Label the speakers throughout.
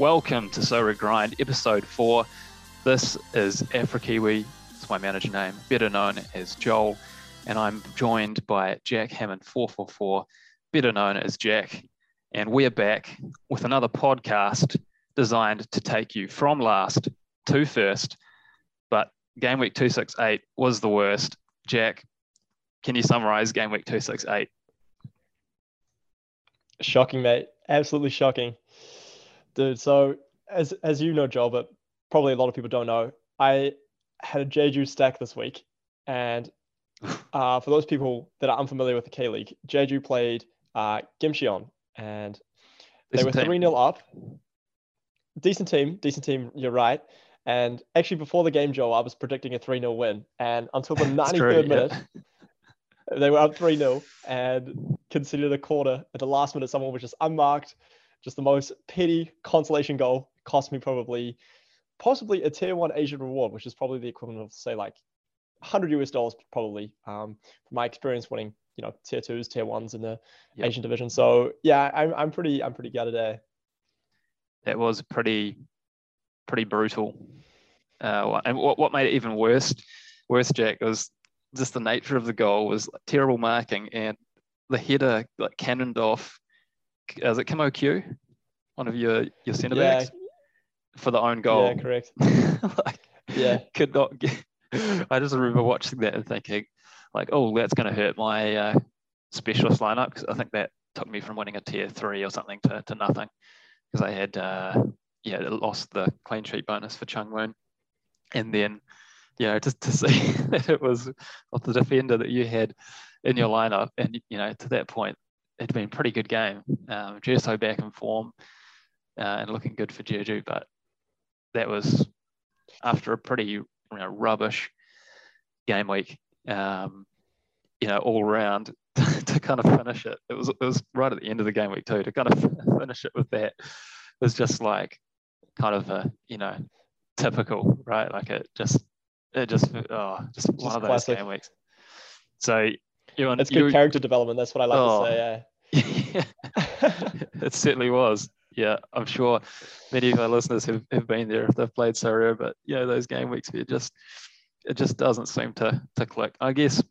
Speaker 1: Welcome to So Red Grind, episode four. This is Afrikiwi. It's my manager name, better known as Joel, and I'm joined by Jack Hammond 444, better known as Jack. And we're back with another podcast designed to take you from last to first. But game week 268 was the worst. Jack, can you summarize game week 268?
Speaker 2: Shocking, mate. Absolutely shocking. Dude, so as as you know, Joel, but probably a lot of people don't know, I had a Jeju stack this week. And uh, for those people that are unfamiliar with the K League, Jeju played uh, Gimcheon and they were 3 0 up. Decent team, decent team, you're right. And actually, before the game, Joel, I was predicting a 3 0 win. And until the 93rd true, minute, yeah. they were up 3 0 and considered a quarter. At the last minute, someone was just unmarked just the most petty consolation goal. Cost me probably, possibly a tier one Asian reward, which is probably the equivalent of say like 100 US dollars probably. Um, from my experience winning, you know, tier twos, tier ones in the yep. Asian division. So yeah, I'm I'm pretty I'm pretty gutted there.
Speaker 1: That was pretty pretty brutal. Uh, and what what made it even worse, worse, Jack, was just the nature of the goal was terrible marking and the header like cannoned off is it Kim O-gyu? One of your your centre backs yeah. for the own goal.
Speaker 2: Yeah, correct.
Speaker 1: like, yeah, could not get. I just remember watching that and thinking, like, oh, that's going to hurt my uh, specialist lineup because I think that took me from winning a tier three or something to, to nothing because I had uh, yeah lost the clean sheet bonus for Chung Woon, and then you know just to see that it was of the defender that you had in your lineup, and you know to that point it'd been a pretty good game. Um, Jerso back in form uh, and looking good for Jeju, but that was after a pretty you know, rubbish game week. Um, you know, all round to kind of finish it. It was it was right at the end of the game week too. To kind of finish it with that It was just like kind of a you know typical right. Like it just it just oh just, just one of those classic. game weeks. So
Speaker 2: you it's good character development. That's what I like oh, to say. Yeah.
Speaker 1: it certainly was. Yeah, I'm sure many of our listeners have, have been there if they've played Sorare, but yeah, those game weeks it just it just doesn't seem to to click. I guess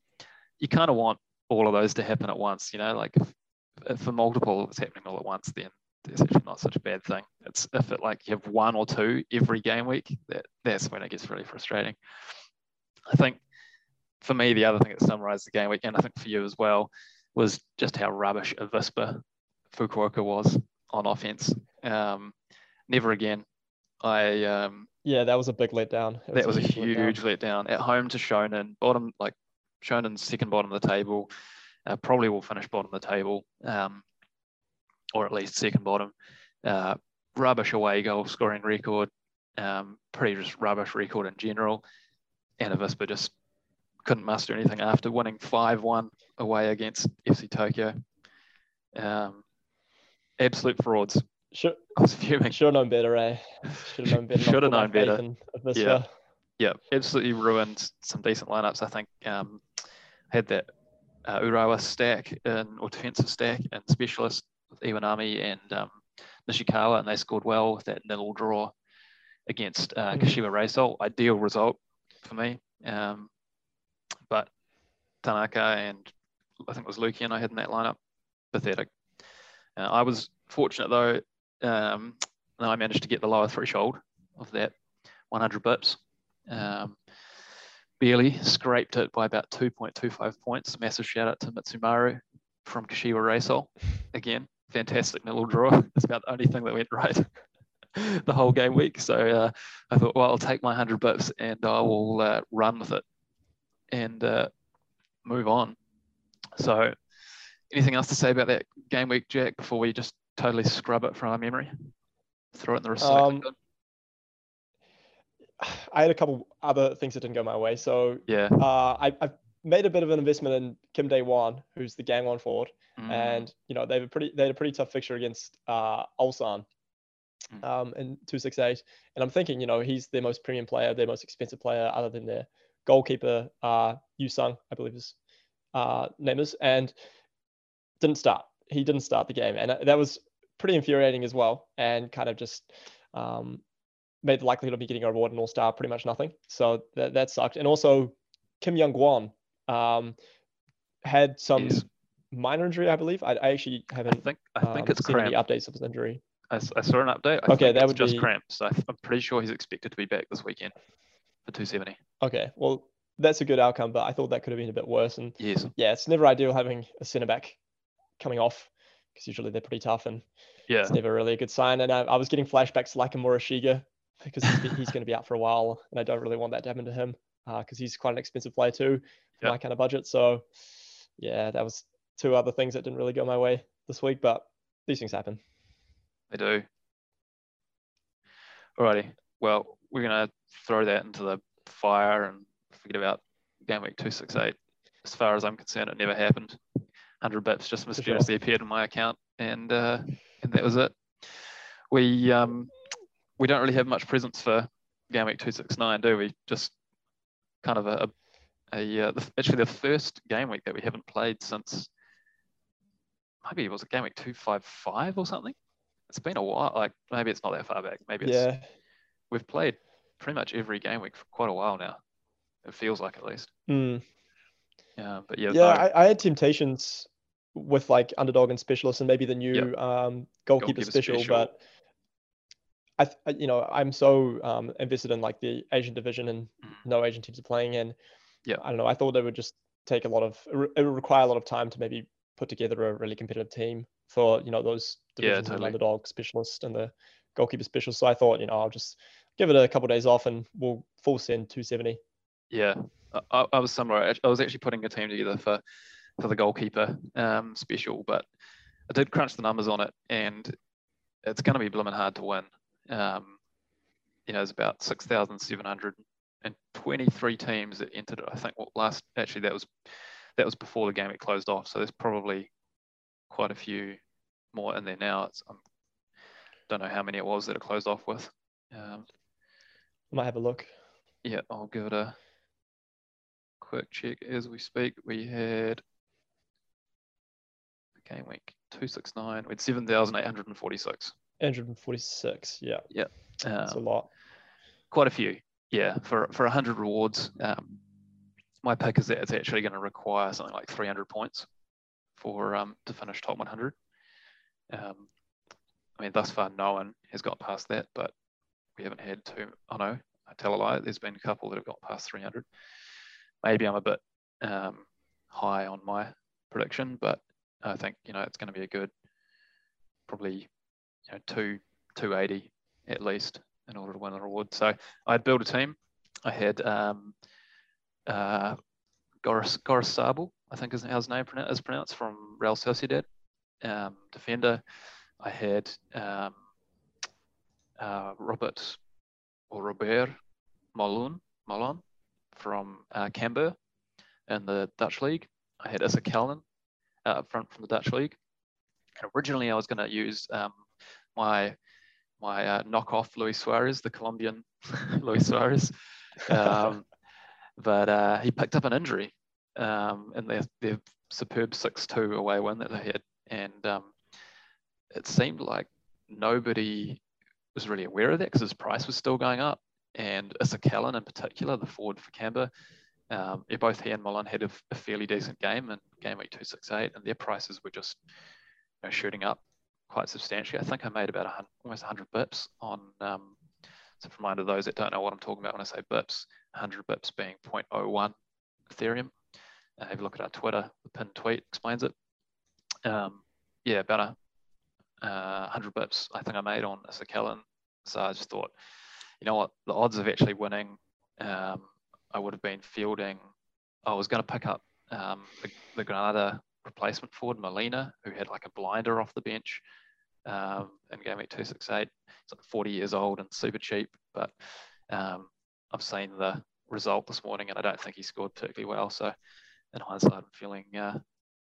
Speaker 1: you kind of want all of those to happen at once, you know, like if, if for multiple it's happening all at once, then it's actually not such a bad thing. It's if it like you have one or two every game week, that that's when it gets really frustrating. I think for me, the other thing that summarized the game week, and I think for you as well, was just how rubbish Avispa Fukuoka was on offense. Um, never again. I um,
Speaker 2: yeah, that was a big letdown.
Speaker 1: That was, a huge letdown. letdown. at home to Shonan, bottom like Shonan's second bottom of the table. Uh, probably will finish bottom of the table, um, or at least second bottom. Uh, rubbish away goal scoring record, um, pretty just rubbish record in general. And Avispa just couldn't muster anything after winning 5 1 away against FC Tokyo. Um, absolute frauds.
Speaker 2: Should, I was fuming. Should have known better, eh?
Speaker 1: Should have known better. Should have known better. Yeah. yeah, absolutely ruined some decent lineups. I think um, had that uh, Urawa stack in, or defensive stack and specialist with Iwanami and um, Nishikawa, and they scored well with that nil draw against uh, mm. Kashiwa Reysol. Ideal result for me. Um, but Tanaka and I think it was Lukian I had in that lineup. Pathetic. Uh, I was fortunate though, um, I managed to get the lower threshold of that 100 bips. Um, barely scraped it by about 2.25 points. Massive shout out to Mitsumaru from Kashiwa Reysol. Again, fantastic little draw. It's about the only thing that went right the whole game week. So uh, I thought, well, I'll take my 100 bips and I will uh, run with it and uh, move on. So, anything else to say about that game week, Jack, before we just totally scrub it from our memory? Throw it in the recycling um,
Speaker 2: I had a couple other things that didn't go my way. So
Speaker 1: yeah,
Speaker 2: uh, I, I made a bit of an investment in Kim Dae Won, who's the Gangwon forward, mm. and you know they have a pretty they had a pretty tough fixture against uh, Ulsan mm. um, in two six eight, and I'm thinking you know he's their most premium player, their most expensive player, other than their goalkeeper uh, Yu Sung, I believe his uh, name is, and didn't start. He didn't start the game, and that was pretty infuriating as well. And kind of just um, made the likelihood of me getting a reward in All Star pretty much nothing. So that, that sucked. And also, Kim Young Gwon um, had some minor injury, I believe. I, I actually haven't
Speaker 1: I think, I think um, it's
Speaker 2: seen
Speaker 1: cramp.
Speaker 2: any updates of his injury.
Speaker 1: I, I saw an update. I
Speaker 2: okay, that would
Speaker 1: just
Speaker 2: be...
Speaker 1: cramps. So I'm pretty sure he's expected to be back this weekend for 270.
Speaker 2: Okay, well, that's a good outcome, but I thought that could have been a bit worse. And
Speaker 1: yes,
Speaker 2: yeah, it's never ideal having a centre back coming off because usually they're pretty tough and
Speaker 1: yeah,
Speaker 2: it's never really a good sign. And I, I was getting flashbacks like a Morishige because he's, he's going to be out for a while, and I don't really want that to happen to him because uh, he's quite an expensive player too for yeah. my kind of budget. So yeah, that was two other things that didn't really go my way this week, but these things happen.
Speaker 1: They do. Alrighty. Well, we're gonna throw that into the fire and forget about game week two six eight. As far as I'm concerned, it never happened. Hundred bips just mysteriously sure. appeared in my account, and uh, and that was it. We um we don't really have much presence for game week two six nine, do we? Just kind of a, a, uh, actually the first game week that we haven't played since maybe it was a game week two five five or something. It's been a while. Like maybe it's not that far back. Maybe it's
Speaker 2: yeah.
Speaker 1: We've played pretty much every game week for quite a while now. It feels like at least.
Speaker 2: Mm.
Speaker 1: Yeah, but yeah.
Speaker 2: Yeah, I, I, had temptations with like underdog and specialist and maybe the new yep. um, goalkeeper, goalkeeper special, special, but I, you know, I'm so um, invested in like the Asian division and mm. no Asian teams are playing in.
Speaker 1: Yeah.
Speaker 2: I don't know. I thought it would just take a lot of, it would require a lot of time to maybe put together a really competitive team for, you know, those divisions yeah, totally. underdog specialist and the goalkeeper specialist. So I thought, you know, I'll just give it a couple of days off and we'll full send 270.
Speaker 1: Yeah. I, I was somewhere, I was actually putting a team together for, for the goalkeeper um, special, but I did crunch the numbers on it and it's going to be blooming hard to win um, you know, there's about 6,723 teams that entered. I think last, actually that was, that was before the game it closed off. So there's probably quite a few more in there now. It's, I um, don't know how many it was that it closed off with. Um,
Speaker 2: Might have a look.
Speaker 1: Yeah, I'll give it a quick check as we speak. We had game week 269, we had 7,846.
Speaker 2: 146. Yeah.
Speaker 1: Yeah.
Speaker 2: Um, That's a lot.
Speaker 1: Quite a few. Yeah. For for 100 rewards, um, my pick is that it's actually going to require something like 300 points for um, to finish top 100. Um, I mean, thus far, no one has got past that, but we haven't had too. I know, I tell a lie. There's been a couple that have got past 300. Maybe I'm a bit um, high on my prediction, but I think you know it's going to be a good, probably you know, two, 280 at least in order to win the reward. So I'd built a team. I had um, uh, Goris, Goris Sable, I think is how his name is pronounced, from Real Sociedad. Um, defender. I had um, uh, Robert or Robert Malone, Malone from uh, Cambuur in the Dutch league. I had Issa Kallon uh, up front from the Dutch league. And originally I was going to use um, my my uh, knockoff Luis Suarez, the Colombian Luis Suarez. Um, but uh, he picked up an injury um, in their, their superb 6-2 away win that they had. And um, it seemed like nobody was really aware of that because his price was still going up. And Issa Kallon in particular, the forward for Cambuur, um, both he and Milan had a, a, fairly decent game in game week 268, and their prices were just you know, shooting up quite substantially. I think I made about 100, almost 100 bips on, um, so for reminder those that don't know what I'm talking about when I say bips, 100 bips being 0.01 Ethereum. Uh, if you look at our Twitter, the pinned tweet explains it. Um, yeah, about a uh, 100 bips I think I made on Issa Kallon. So I just thought, you know what, the odds of actually winning, um, I would have been fielding. I was going to pick up um, the, the Granada replacement forward, Molina, who had like a blinder off the bench um, in game week 268. He's like 40 years old and super cheap, but um, I've seen the result this morning and I don't think he scored particularly well. So in hindsight, I'm feeling uh,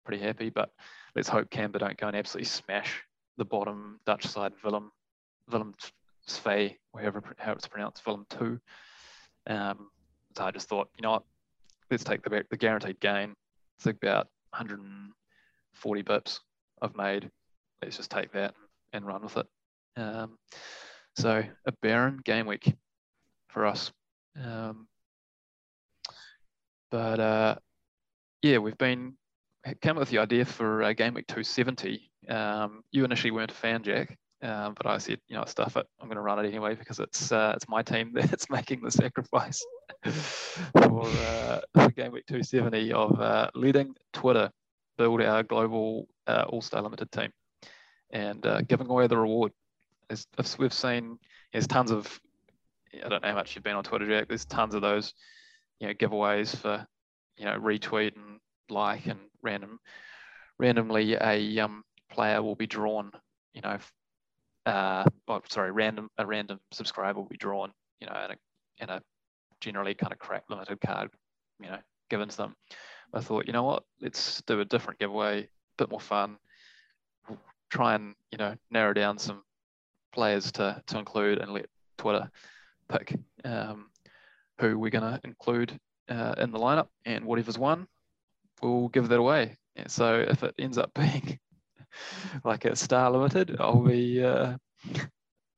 Speaker 1: pretty happy, but let's hope Cambuur don't go and absolutely smash the bottom Dutch side, Willem, Willem Sve, wherever how it's pronounced, Willem 2. Um, so I just thought, you know what, let's take the, the guaranteed gain. It's about 140 bips I've made. Let's just take that and run with it. Um, So a barren game week for us. Um, but uh, yeah, we've been came up with the idea for uh, game week 270. Um, you initially weren't a fan, Jack, um, but I said, you know, stuff it. I'm going to run it anyway because it's uh, it's my team that's making the sacrifice for, uh, for game week 270 of uh, letting Twitter build our global uh, All Star Limited team and uh, giving away the reward. As, as we've seen, there's tons of I don't know how much you've been on Twitter, Jack. There's tons of those, you know, giveaways for, you know, retweet and like and random, randomly a um, player will be drawn, you know, uh, well, sorry, random a random subscriber will be drawn, you know, in a, a generally kind of crap limited card, you know, given to them. I thought, you know what, let's do a different giveaway, a bit more fun, try and you know narrow down some players to to include and let Twitter pick um, who we're going to include uh, in the lineup, and whatever's won, we'll give that away. And so if it ends up being like a star limited, I'll be uh,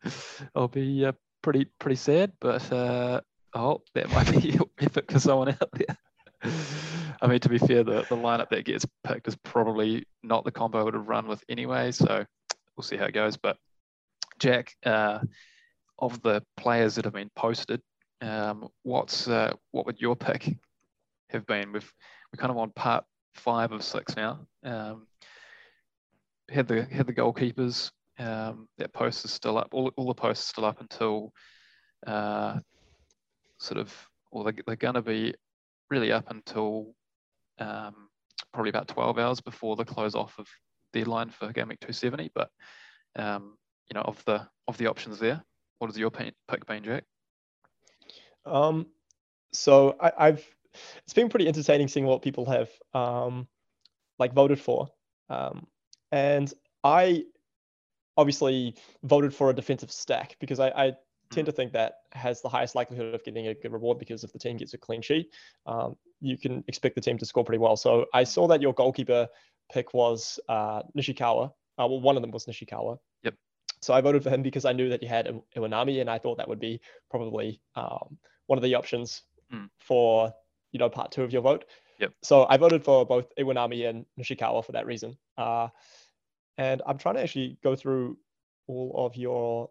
Speaker 1: I'll be uh, pretty pretty sad, but uh, oh, that might be epic for someone out there. I mean, to be fair, the, the lineup that gets picked is probably not the combo I would have run with anyway. So we'll see how it goes. But Jack, uh, of the players that have been posted, um, what's uh, what would your pick have been? We've we're kind of on part five of six now. Um, had the had the goalkeepers. Um, that post is still up. All, all the posts are still up until uh, sort of, or they're, they're going to be really up until um, probably about 12 hours before the close off of deadline for Game Week 270. But um, you know, of the of the options there, what is your pick, been, Jack?
Speaker 2: Um, so I, have it's been pretty entertaining seeing what people have um, like voted for, um, and I obviously voted for a defensive stack because I, I tend to think that has the highest likelihood of getting a good reward because if the team gets a clean sheet, um, you can expect the team to score pretty well. So I saw that your goalkeeper pick was uh, Nishikawa. Uh, well, one of them was Nishikawa.
Speaker 1: Yep.
Speaker 2: So I voted for him because I knew that you had Iwanami, and I thought that would be probably um, one of the options mm. for you know part two of your vote.
Speaker 1: Yep.
Speaker 2: So I voted for both Iwanami and Nishikawa for that reason. Uh, and I'm trying to actually go through all of your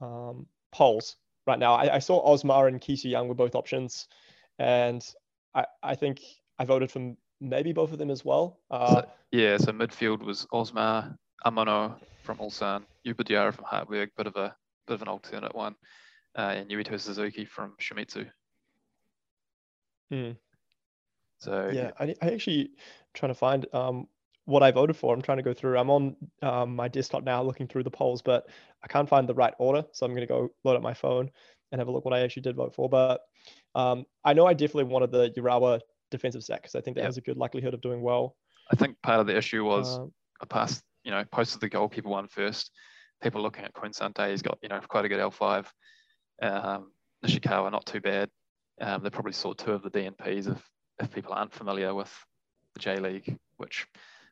Speaker 2: um, polls right now. I, I saw Osmar and Ki Soo-young were both options, and I, I think I voted for maybe both of them as well. Uh,
Speaker 1: so, yeah, so midfield was Osmar, Amano from Ulsan, Yupa from Hartberg, bit of a bit of an alternate one, uh, and Yuito Suzuki from Shimizu.
Speaker 2: Hmm. So yeah, I, I actually trying to find um, what I voted for. I'm trying to go through. I'm on um, my desktop now looking through the polls, but I can't find the right order. So I'm going to go load up my phone and have a look what I actually did vote for. But um, I know I definitely wanted the Urawa defensive set because I think that has a good likelihood of doing well.
Speaker 1: I think part of the issue was uh, I passed, you know, posted the goalkeeper one first. People looking at Quinn Sante, he's got, you know, quite a good L5. Um, Nishikawa, not too bad. Um, they probably saw two of the DNPs if, if people aren't familiar with the J League, which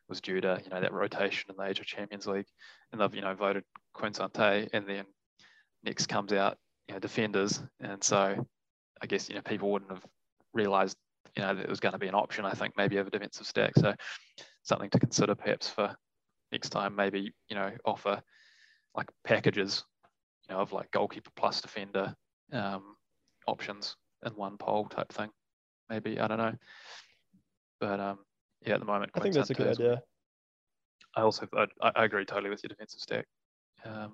Speaker 1: was due to you know that rotation in the Asian Champions League, and they've you know voted Quinsante, and then next comes out you know defenders, and so I guess you know people wouldn't have realised you know that it was going to be an option. I think maybe over defensive stack, so something to consider perhaps for next time. Maybe you know offer like packages, you know of like goalkeeper plus defender um, options in one poll type thing. Maybe I don't know, but um, yeah, at the moment.
Speaker 2: I think that's a good idea.
Speaker 1: I also I, I, agree totally with your defensive stack. Um,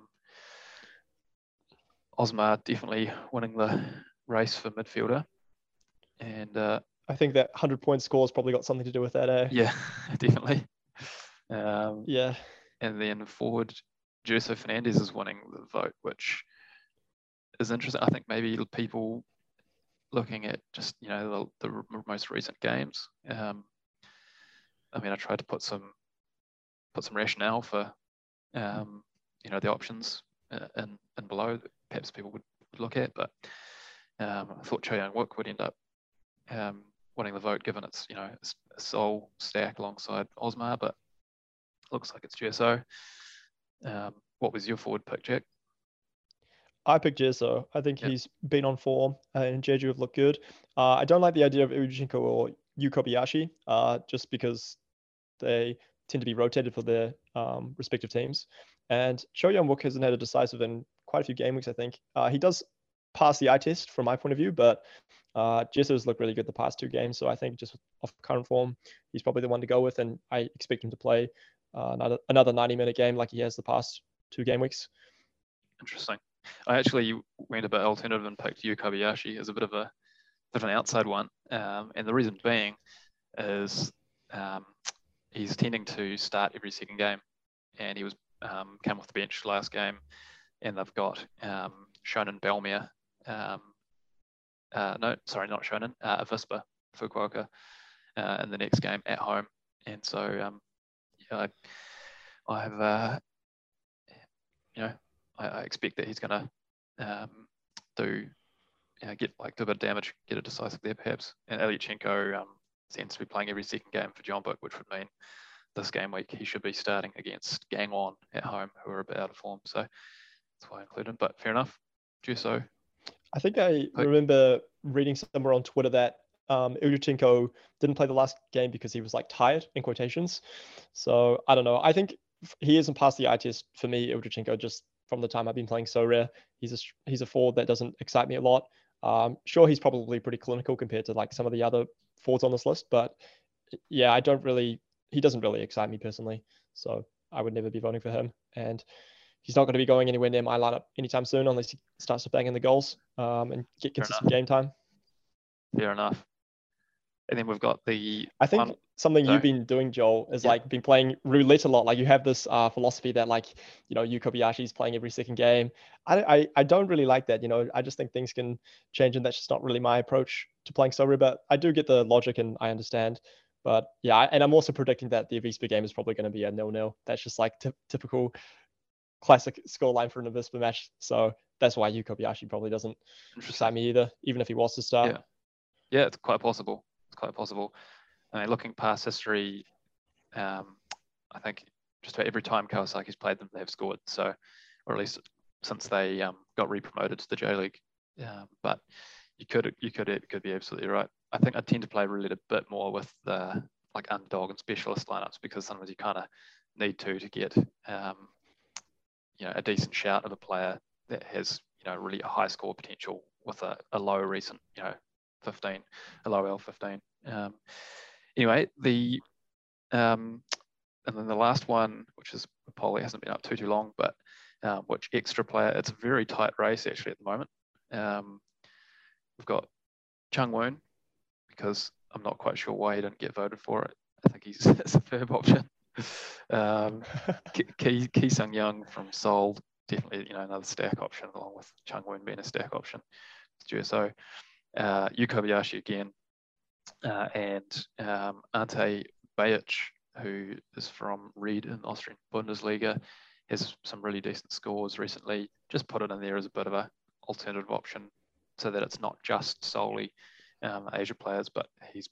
Speaker 1: Osmar definitely winning the race for midfielder, and uh,
Speaker 2: I think that hundred point score has probably got something to do with that. Eh?
Speaker 1: Yeah, definitely. Um,
Speaker 2: yeah,
Speaker 1: and then forward, Jerso Fernandes is winning the vote, which is interesting. I think maybe people looking at just you know the, the most recent games. Um, I mean, I tried to put some put some rationale for um, you know the options uh, and and below that perhaps people would, look at, but um, I thought Cho Young Wook would end up um, winning the vote given it's you know a sole stack alongside Osmar, but looks like it's Jerso. Um, what was your forward pick, Jack?
Speaker 2: I picked Jerso. I think yep. he's been on form, uh, and Jeju have looked good. Uh, I don't like the idea of Iljutcenko or Yu Kobayashi, uh, just because they tend to be rotated for their um, respective teams. And Cho Young Wook hasn't had a decisive in quite a few game weeks, I think. Uh, he does pass the eye test from my point of view, but uh, Jerso's looked really good the past two games. So I think just off current form, he's probably the one to go with, and I expect him to play uh, another another 90 minute game like he has the past two game weeks.
Speaker 1: Interesting. I actually went a bit alternative and picked Yu Kobayashi as a bit of a bit of an outside one, um, and the reason being is um, he's tending to start every second game, and he was um, came off the bench last game, and they've got um, Shonan Bellmare, um, uh, no, sorry, not Shonan, uh, Avispa Fukuoka uh, in the next game at home, and so um, yeah, I, I have uh, you know I, I expect that he's going to um, do you know, get like do a bit of damage, get a decisive there perhaps. And Iljutcenko seems to be playing every second game for Jeonbuk, which would mean this game week he should be starting against Gangwon at home, who are a bit out of form. So that's why I included him. But fair enough. Jerso.
Speaker 2: I think I remember reading somewhere on Twitter that um, Iljutcenko didn't play the last game because he was like tired in quotations. So I don't know. I think he isn't past the eye test for me. Iljutcenko just from the time I've been playing Sorare. He's a he's a forward that doesn't excite me a lot. Um, sure, he's probably pretty clinical compared to like some of the other forwards on this list, but yeah, I don't really. He doesn't really excite me personally, so I would never be voting for him. And he's not going to be going anywhere near my lineup anytime soon unless he starts to bang in the goals um, and get consistent game time.
Speaker 1: Fair enough. And then we've got the.
Speaker 2: I think one, something Sorry. you've been doing, Joel, is yeah. like been playing roulette a lot. Like you have this uh, philosophy that like you know Yu Kobayashi is playing every second game. I, I I don't really like that. You know, I just think things can change, and that's just not really my approach to playing Sorare. But I do get the logic, and I understand. But yeah, and I'm also predicting that the Avispa game is probably going to be a nil-nil. That's just like t- typical classic scoreline for an Avispa match. So that's why Yu Kobayashi probably doesn't excite me either, even if he was to start.
Speaker 1: Yeah, yeah, it's quite possible. Quite possible. I mean, looking past history, um, I think just about every time Kawasaki's played them, they've scored. So, or at least since they um, got re-promoted to the J League. Um, but you could you could it could be absolutely right. I think I tend to play really a bit more with the like underdog and specialist lineups because sometimes you kind of need to to get um, you know a decent shout of a player that has you know really a high score potential with a, a low recent you know 15 a low L 15. Um, anyway, the um, and then the last one, which is Polly hasn't been up too too long, but um, which extra player? It's a very tight race actually at the moment. Um, we've got Chung Woon because I'm not quite sure why he didn't get voted for it. I think he's a superb option. Um, Ki, Ki Sung Young from Seoul, definitely you know another stack option along with Chung Woon being a stack option. So uh, Yu Kobayashi again, uh, and um, Ante Bajic, who is from Ried in Austrian Bundesliga, has some really decent scores recently. Just put it in there as a bit of a alternative option so that it's not just solely um, Asia players, but he's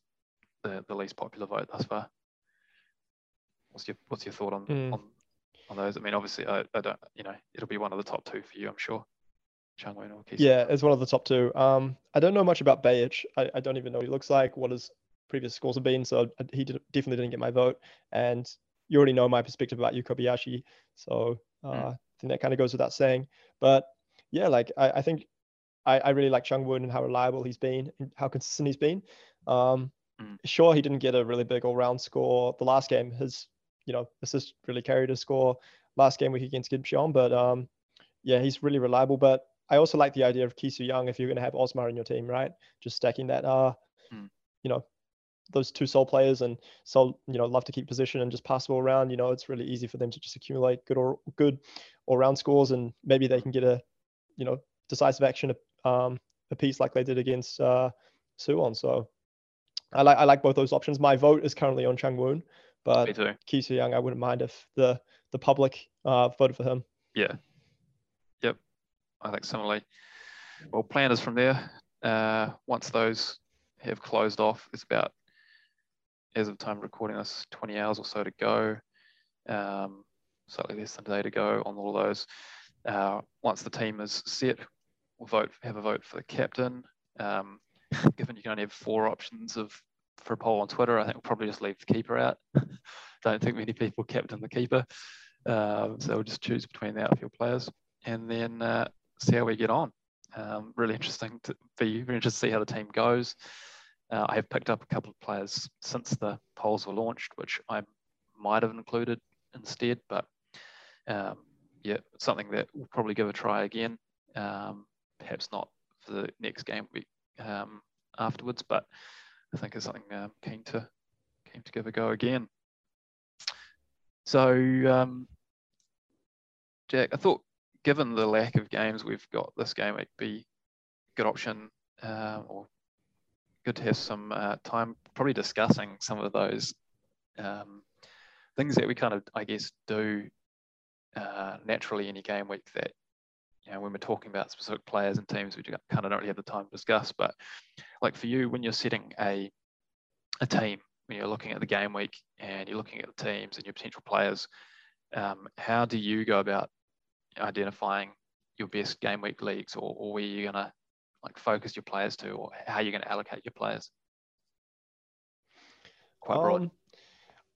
Speaker 1: the, the least popular vote thus far. What's your what's your thought on mm. on, on those? I mean, obviously, I, I don't, you know, it'll be one of the top two for you, I'm sure.
Speaker 2: Chung Woon or Yeah, it's one of the top two. Um, I don't know much about Bajic. I, I don't even know what he looks like, what his previous scores have been. So he did, definitely didn't get my vote. And you already know my perspective about Yu Kobayashi. So uh, mm. I think that kind of goes without saying. But yeah, like I, I think I, I really like Chung Woon and how reliable he's been and how consistent he's been. Um, mm. Sure, he didn't get a really big all-round score. The last game, his you know assist really carried his score last game week against Gimcheon. But um, yeah, he's really reliable. But I also like the idea of Kisu Young if you're going to have Osmar in your team, right? Just stacking that, uh, mm. you know, those two Seoul players and Seoul, you know, love to keep position and just pass the ball around. You know, it's really easy for them to just accumulate good or good all round scores and maybe they can get a, you know, decisive action um, a piece like they did against uh, Suwon. So I like I like both those options. My vote is currently on Chung Woon, but Kisu Young, I wouldn't mind if the the public uh, voted for him.
Speaker 1: Yeah, I think similarly. Well, plan is from there. Uh, once those have closed off, it's about, as of time of recording this, 20 hours or so to go. Um, slightly less than a day to go on all those. Uh, once the team is set, we'll vote have a vote for the captain. Um, given you can only have four options of for a poll on Twitter, I think we'll probably just leave the keeper out. Don't think many people captain the keeper, um, so we'll just choose between the outfield players and then uh, see how we get on. Um, really interesting to be very interested to see how the team goes. Uh, I have picked up a couple of players since the polls were launched, which I might have included instead, but um, yeah, something that we'll probably give a try again. Um, perhaps not for the next game week um, afterwards, but I think it's something um, keen to keen to give a go again. So, um, Jack, I thought given the lack of games we've got this game, it'd be a good option uh, or good to have some uh, time probably discussing some of those um, things that we kind of, I guess, do uh, naturally in a game week that, you know, when we're talking about specific players and teams, we kind of don't really have the time to discuss. But like for you, when you're setting a, a team, when you're looking at the game week and you're looking at the teams and your potential players, um, how do you go about identifying your best game week leagues or, or where you're going to like focus your players to or how you're going to allocate your players?
Speaker 2: Quite broad. Um,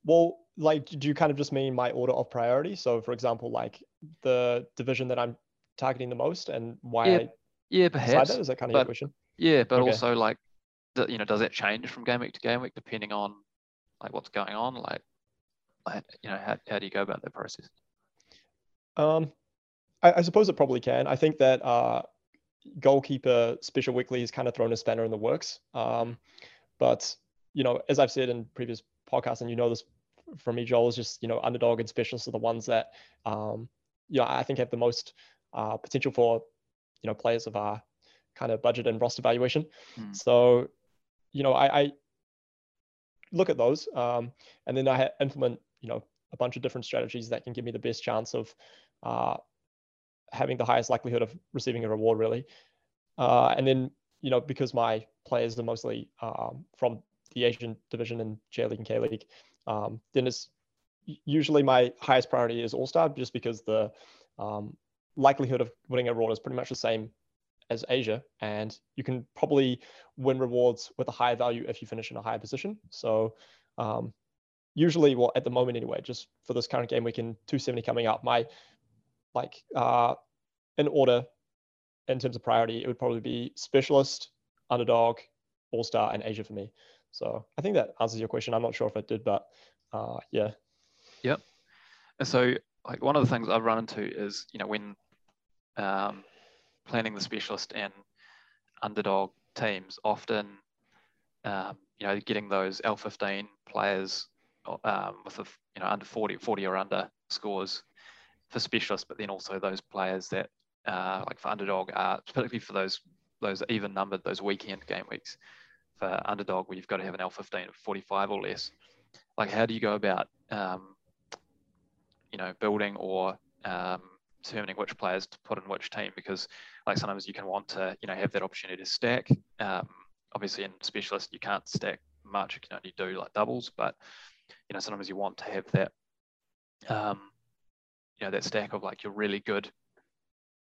Speaker 2: well, like, do you kind of just mean my order of priority? So, for example, like the division that I'm targeting the most and why
Speaker 1: yeah,
Speaker 2: I
Speaker 1: yeah, perhaps.
Speaker 2: That? Is that kind of
Speaker 1: but,
Speaker 2: your question?
Speaker 1: Yeah, but okay. also like, you know, does that change from game week to game week depending on like what's going on? Like, like you know, how, how do you go about that process?
Speaker 2: Um, I, I suppose it probably can. I think that uh, goalkeeper special weekly has kind of thrown a spanner in the works. Um, but you know, as I've said in previous podcasts, and you know this from me, Joel, is just you know underdog and specialists are the ones that um, you know I think have the most uh, potential for you know players of our kind of budget and roster valuation. Mm. So you know I, I look at those, um, and then I implement you know a bunch of different strategies that can give me the best chance of uh, having the highest likelihood of receiving a reward really. Uh, and then, you know, because my players are mostly um, from the Asian division in J League and K League, um, then it's usually my highest priority is All Star just because the um, likelihood of winning a reward is pretty much the same as Asia, and you can probably win rewards with a higher value if you finish in a higher position. So um, usually, well, at the moment anyway, just for this current game week in 270 coming up, my like uh, in order in terms of priority, it would probably be specialist, underdog, all star, and Asia for me. So I think that answers your question. I'm not sure if it did, but uh, yeah.
Speaker 1: Yep. And so like one of the things I've run into is you know when um, planning the specialist and underdog teams, often um, you know getting those L15 players um, with a you know under 40, 40 or under scores for specialists, but then also those players that uh, like for underdog are particularly for those those even numbered those weekend game weeks for underdog where you've got to have an L15 of 45 or less. Like how do you go about um, you know building or um, determining which players to put in which team because like sometimes you can want to you know have that opportunity to stack. Um, obviously in specialist you can't stack much; you can only do like doubles, but you know sometimes you want to have that um, you know that stack of like you're really good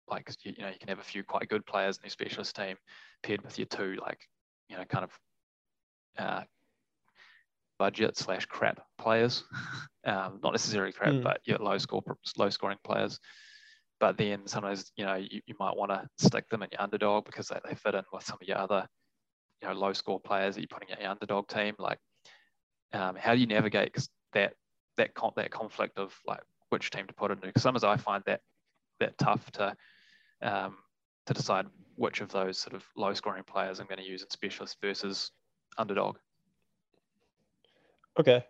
Speaker 1: like you, you know you can have a few quite good players in your specialist team paired with your two like you know kind of uh, budget slash crap players. Um, not necessarily crap mm. but your low score low scoring players. But then sometimes you know you, you might want to stick them in your underdog because they, they fit in with some of your other you know low score players that you're putting in your underdog team. Like um, how do you navigate that that con- that conflict of like which team to put into. Because sometimes I find that that tough to um, to decide which of those sort of low scoring players I'm going to use in specialist versus underdog.
Speaker 2: Okay.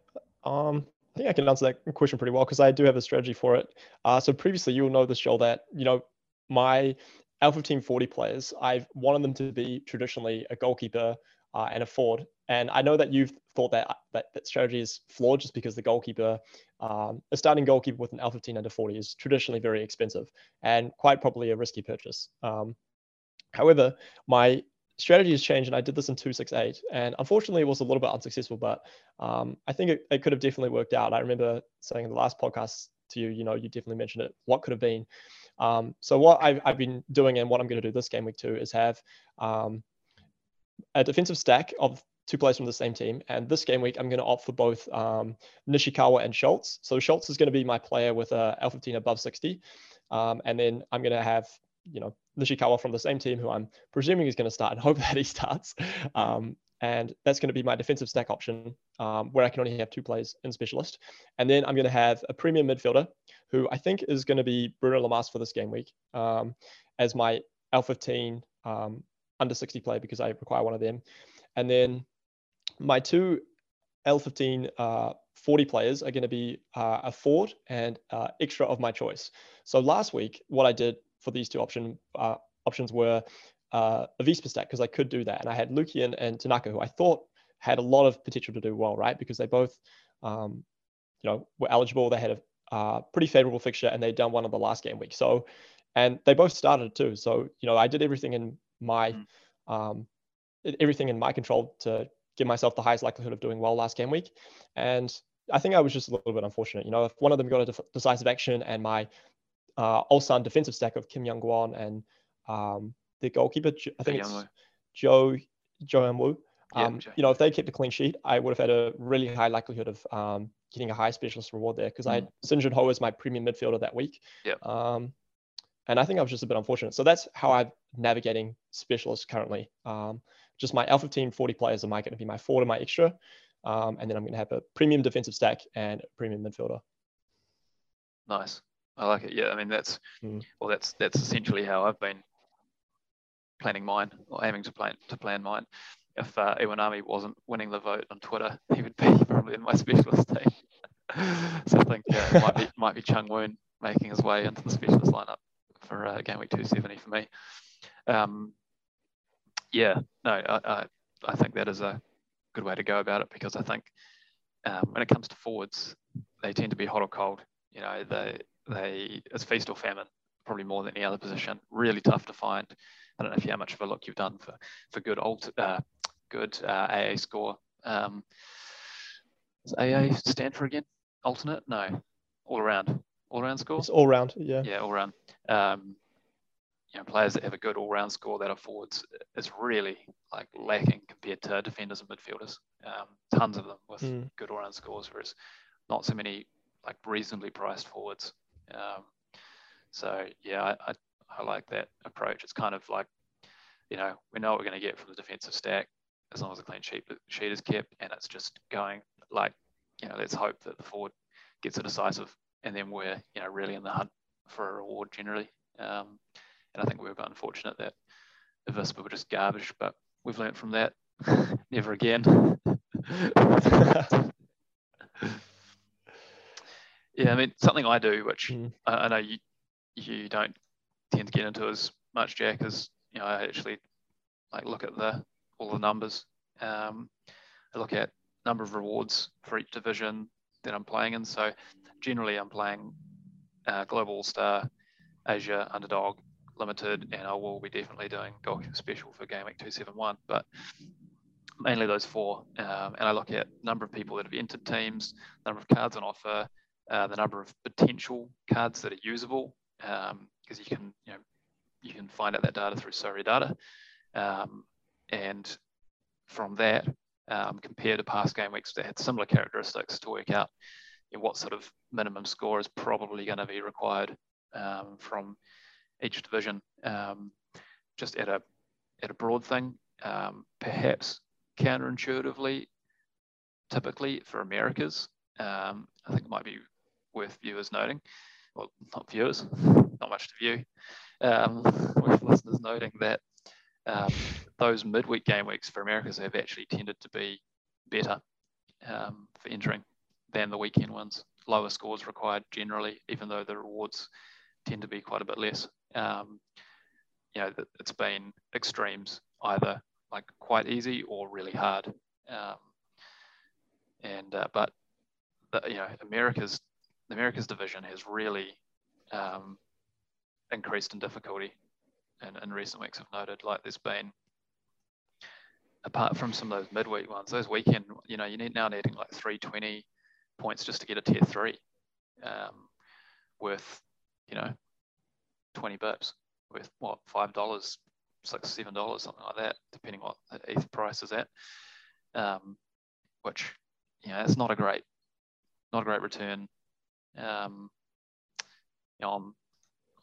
Speaker 2: Um, I think I can answer that question pretty well because I do have a strategy for it. Uh, so previously, you'll know this, Joel, that you know my L15 40 players, I've wanted them to be traditionally a goalkeeper uh, and a forward. And I know that you've thought that that, that strategy is flawed just because the goalkeeper, um, a starting goalkeeper with an L15 under 40 is traditionally very expensive and quite probably a risky purchase. Um, however, my strategy has changed and I did this in 268 and unfortunately it was a little bit unsuccessful, but um, I think it, it could have definitely worked out. I remember saying in the last podcast to you, you know, you definitely mentioned it, what could have been. Um, so what I've, I've been doing and what I'm going to do this game week two is have um, a defensive stack of two players from the same team. And this game week, I'm going to opt for both um, Nishikawa and Scholz. So Scholz is going to be my player with a L15 above 60. Um, and then I'm going to have, you know, Nishikawa from the same team who I'm presuming is going to start and hope that he starts. Um, and that's going to be my defensive stack option um, where I can only have two players in specialist. And then I'm going to have a premium midfielder who I think is going to be Bruno Lamas for this game week um, as my L15 um, under 60 play because I require one of them. And then my two L15 uh, 40 players are going to be uh, a Ford and uh, extra of my choice. So last week, what I did for these two option uh, options were uh, Avispa stack because I could do that. And I had Lukian and Tanaka, who I thought had a lot of potential to do well, right? Because they both, um, you know, were eligible. They had a uh, pretty favorable fixture and they'd done one of the last game week. So, and they both started too. So, you know, I did everything in my, mm. um, everything in my control to give myself the highest likelihood of doing well last game week. And I think I was just a little bit unfortunate. You know, if one of them got a def- decisive action and my uh, Ulsan defensive stack of Kim Young Gwon and um, the goalkeeper, I think it's Joe Joe Wu. Um, yeah, you know, if they kept a clean sheet, I would have had a really high likelihood of um, getting a high specialist reward there because mm. I had Shin Jin-ho as my premium midfielder that week.
Speaker 1: Yeah.
Speaker 2: Um, and I think I was just a bit unfortunate. So that's how I'm navigating specialists currently. Um, just my L15 40 players are my going to be my forward and my extra. Um, and then I'm going to have a premium defensive stack and a premium midfielder.
Speaker 1: Nice. I like it. Yeah, I mean that's mm. well, that's that's essentially how I've been planning mine or aiming to plan to plan mine. If uh, Iwanami wasn't winning the vote on Twitter, he would be probably in my specialist team. so I think uh, it might be might be Chung Woon making his way into the specialist lineup for uh, game week 270 for me. Um, yeah, no, I, I, I, think that is a good way to go about it because I think um, when it comes to forwards, they tend to be hot or cold. You know, they they it's feast or famine, probably more than any other position. Really tough to find. I don't know if you how much of a look you've done for for good alt uh, good uh, AA score. Um, does AA stand for again? Alternate? No, all around. All around score.
Speaker 2: It's all round. Yeah.
Speaker 1: Yeah, all round. Um, you know, players that have a good all-round score that are forwards is really like lacking compared to defenders and midfielders. Um, tons of them with mm. good all-round scores, whereas not so many like reasonably priced forwards. Um, so yeah, I, I, I, like that approach. It's kind of like, you know, we know what we're going to get from the defensive stack as long as the clean sheet, sheet is kept, and it's just going like, you know, let's hope that the forward gets a decisive, and then we're you know really in the hunt for a reward generally. Um, and I think we were unfortunate that Avispa were just garbage, but we've learned from that. Never again. yeah, I mean something I do, which mm. I, I, know you you don't tend to get into as much, Jack, as you know. I actually like look at the all the numbers. Um, I look at number of rewards for each division that I'm playing in. So generally, I'm playing uh, Global Star, Asia Underdog, limited, and I will be definitely doing goalkeeper special for Game Week 271. But mainly those four. Um, and I look at number of people that have entered teams, number of cards on offer, uh, the number of potential cards that are usable, because um, you can you know you can find out that data through SorareData, um, and from that um, compare to past game weeks that had similar characteristics to work out you know, what sort of minimum score is probably going to be required um, from each division. Um, just at a at a broad thing, um, perhaps counterintuitively, typically for Americas, um, I think it might be worth viewers noting, well, not viewers, not much to view, um, with listeners noting that um, those midweek game weeks for Americas have actually tended to be better um, for entering than the weekend ones. Lower scores required generally, even though the rewards tend to be quite a bit less um, you know, it's been extremes, either like quite easy or really hard. Um, and uh, but the, you know, America's America's division has really um, increased in difficulty, and in recent weeks I've noted like there's been apart from some of those midweek ones, those weekend, you know, you need now needing like 320 points just to get a tier three, um, worth, you know, 20 bips with what five dollars, six, seven dollars, something like that, depending what the ETH price is at. Um, which you know, it's not a great, not a great return. Um, you know, on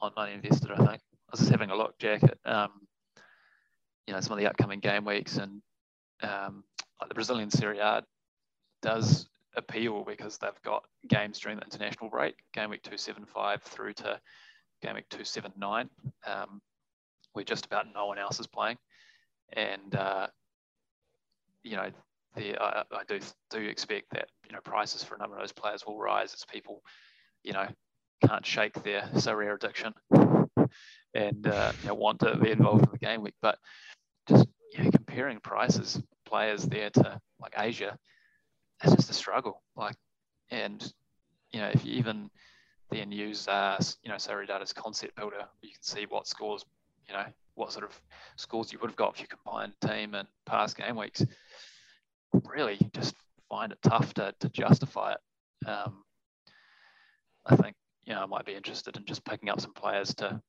Speaker 1: on money invested, I think. I was just having a look, Jack, at um, you know some of the upcoming game weeks, and um, like the Brazilian Serie A does appeal because they've got games during the international break, game week 275 through to game week 279, um, where just about no one else is playing. And, uh, you know, the, I, I, do do expect that, you know, prices for a number of those players will rise as people, you know, can't shake their Sorare addiction and uh, you know, want to be involved in the game week. But just you know, comparing prices, players there to like Asia, it's just a struggle. Like, and you know, if you even then use uh, you know SorareData's concept builder, you can see what scores, you know, what sort of scores you would have got if you combined team and past game weeks. Really, just find it tough to, to justify it. Um, I think you know I might be interested in just picking up some players to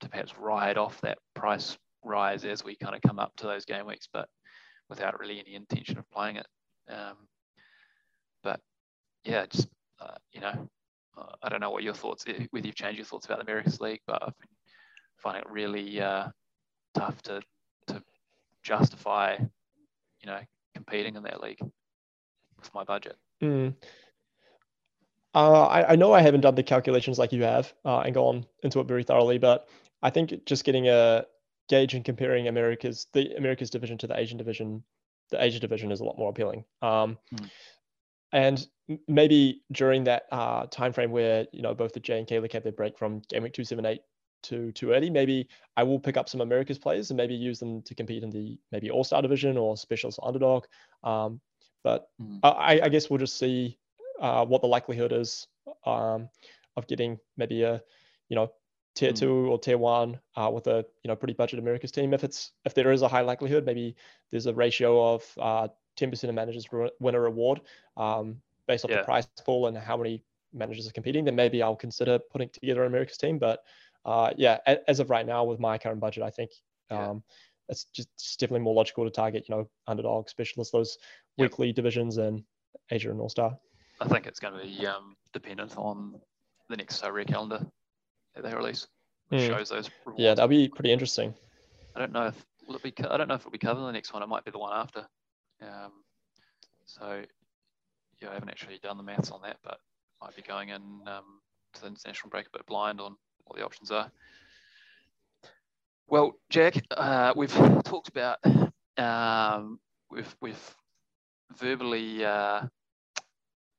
Speaker 1: to perhaps ride off that price rise as we kind of come up to those game weeks, but without really any intention of playing it. Um, but yeah, just uh, you know, uh, I don't know what your thoughts, whether you've changed your thoughts about the Americas League, but I've been finding it really uh, tough to to justify, you know, competing in that league with my budget.
Speaker 2: Mm. Uh, I, I, know I haven't done the calculations like you have uh, and gone into it very thoroughly, but I think just getting a gauge and comparing America's the America's division to the Asian division, the Asia division is a lot more appealing. Um, mm and maybe during that uh, time frame where you know both the J and K League have their break from game week 278 to 280, maybe I will pick up some America's players and maybe use them to compete in the maybe All Star division or Specialist Underdog. Um, but mm. I, I, guess we'll just see uh, what the likelihood is um, of getting maybe a you know tier mm. two or tier one uh, with a you know pretty budget America's team. If it's if there is a high likelihood, maybe there's a ratio of uh, 10% of managers win a reward um, based off yeah. the price pool and how many managers are competing, then maybe I'll consider putting together an America's team. But uh, yeah, as of right now, with my current budget, I think um, yeah. it's just it's definitely more logical to target, you know, underdog specialists, those yep. weekly divisions and Asia and All Star.
Speaker 1: I think it's going to be um, dependent on the next Sorare calendar that they release, which mm. shows those.
Speaker 2: Rewards. Yeah, that'll be pretty interesting.
Speaker 1: I don't know if will it be. I don't know if it'll be covered the next one. It might be the one after. Um, so yeah, I haven't actually done the maths on that, but might be going in um, to the international break a bit blind on what the options are. Well, Jack, uh, we've talked about um, we've we've verbally uh,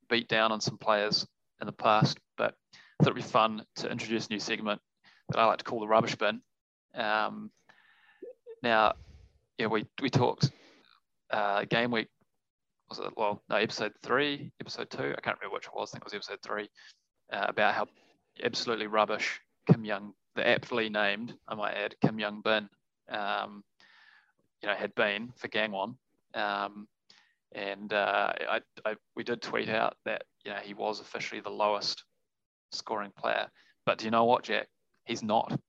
Speaker 1: beat down on some players in the past, but I thought it'd be fun to introduce a new segment that I like to call the rubbish bin. Um, now, yeah, we we talked uh, game week was it well no episode three episode two I can't remember which it was I think it was episode three uh, about how absolutely rubbish Kim Young the aptly named I might add Kim Young Bin um, you know had been for Gangwon um, and uh, I, I, we did tweet out that you know he was officially the lowest scoring player. But do you know what Jack? He's not.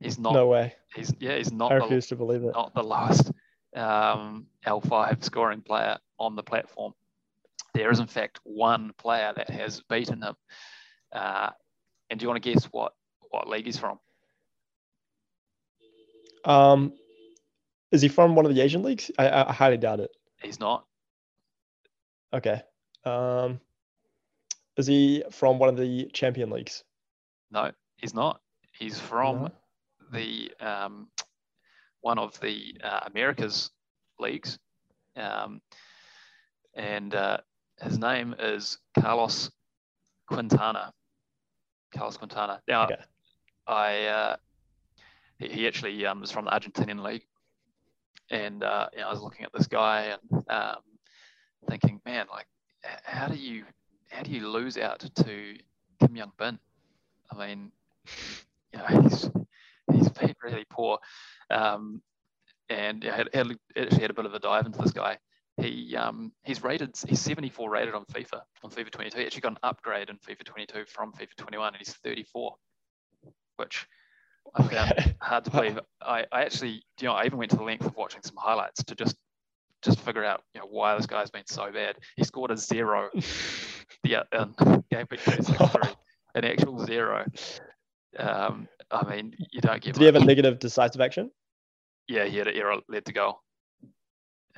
Speaker 1: He's not.
Speaker 2: No way.
Speaker 1: He's yeah he's not
Speaker 2: I refuse the, to believe it.
Speaker 1: not the lowest um, L5 scoring player on the platform. There is, in fact, one player that has beaten him. Uh, and do you want to guess what, what league he's from?
Speaker 2: Um, is he from one of the Asian leagues? I, I highly doubt it.
Speaker 1: He's not.
Speaker 2: Okay. Um, is he from one of the champion leagues?
Speaker 1: No, he's not. He's from no. the um, one of the uh, Americas leagues. Um, and uh, his name is Carlos Quintana. Carlos Quintana. Now, okay. I uh, he, he, actually um, is from the Argentinian league, and uh, you know, I was looking at this guy and um, thinking, man, like, how do you how do you lose out to Kim Young Bin? I mean, you know, he's he's been really poor. Um, and yeah, had, had, actually had a bit of a dive into this guy. He um, he's rated he's 74 rated on FIFA on FIFA 22. He actually got an upgrade in FIFA 22 from FIFA 21, and he's 34. which I found hard to believe. I, I actually, you know, I even went to the length of watching some highlights to just just figure out, you know, why this guy's been so bad. He scored a zero, yeah, in game week three, an actual zero. Um, I mean, you don't get.
Speaker 2: Did much. he have a negative decisive action?
Speaker 1: Yeah, he had an error led to goal.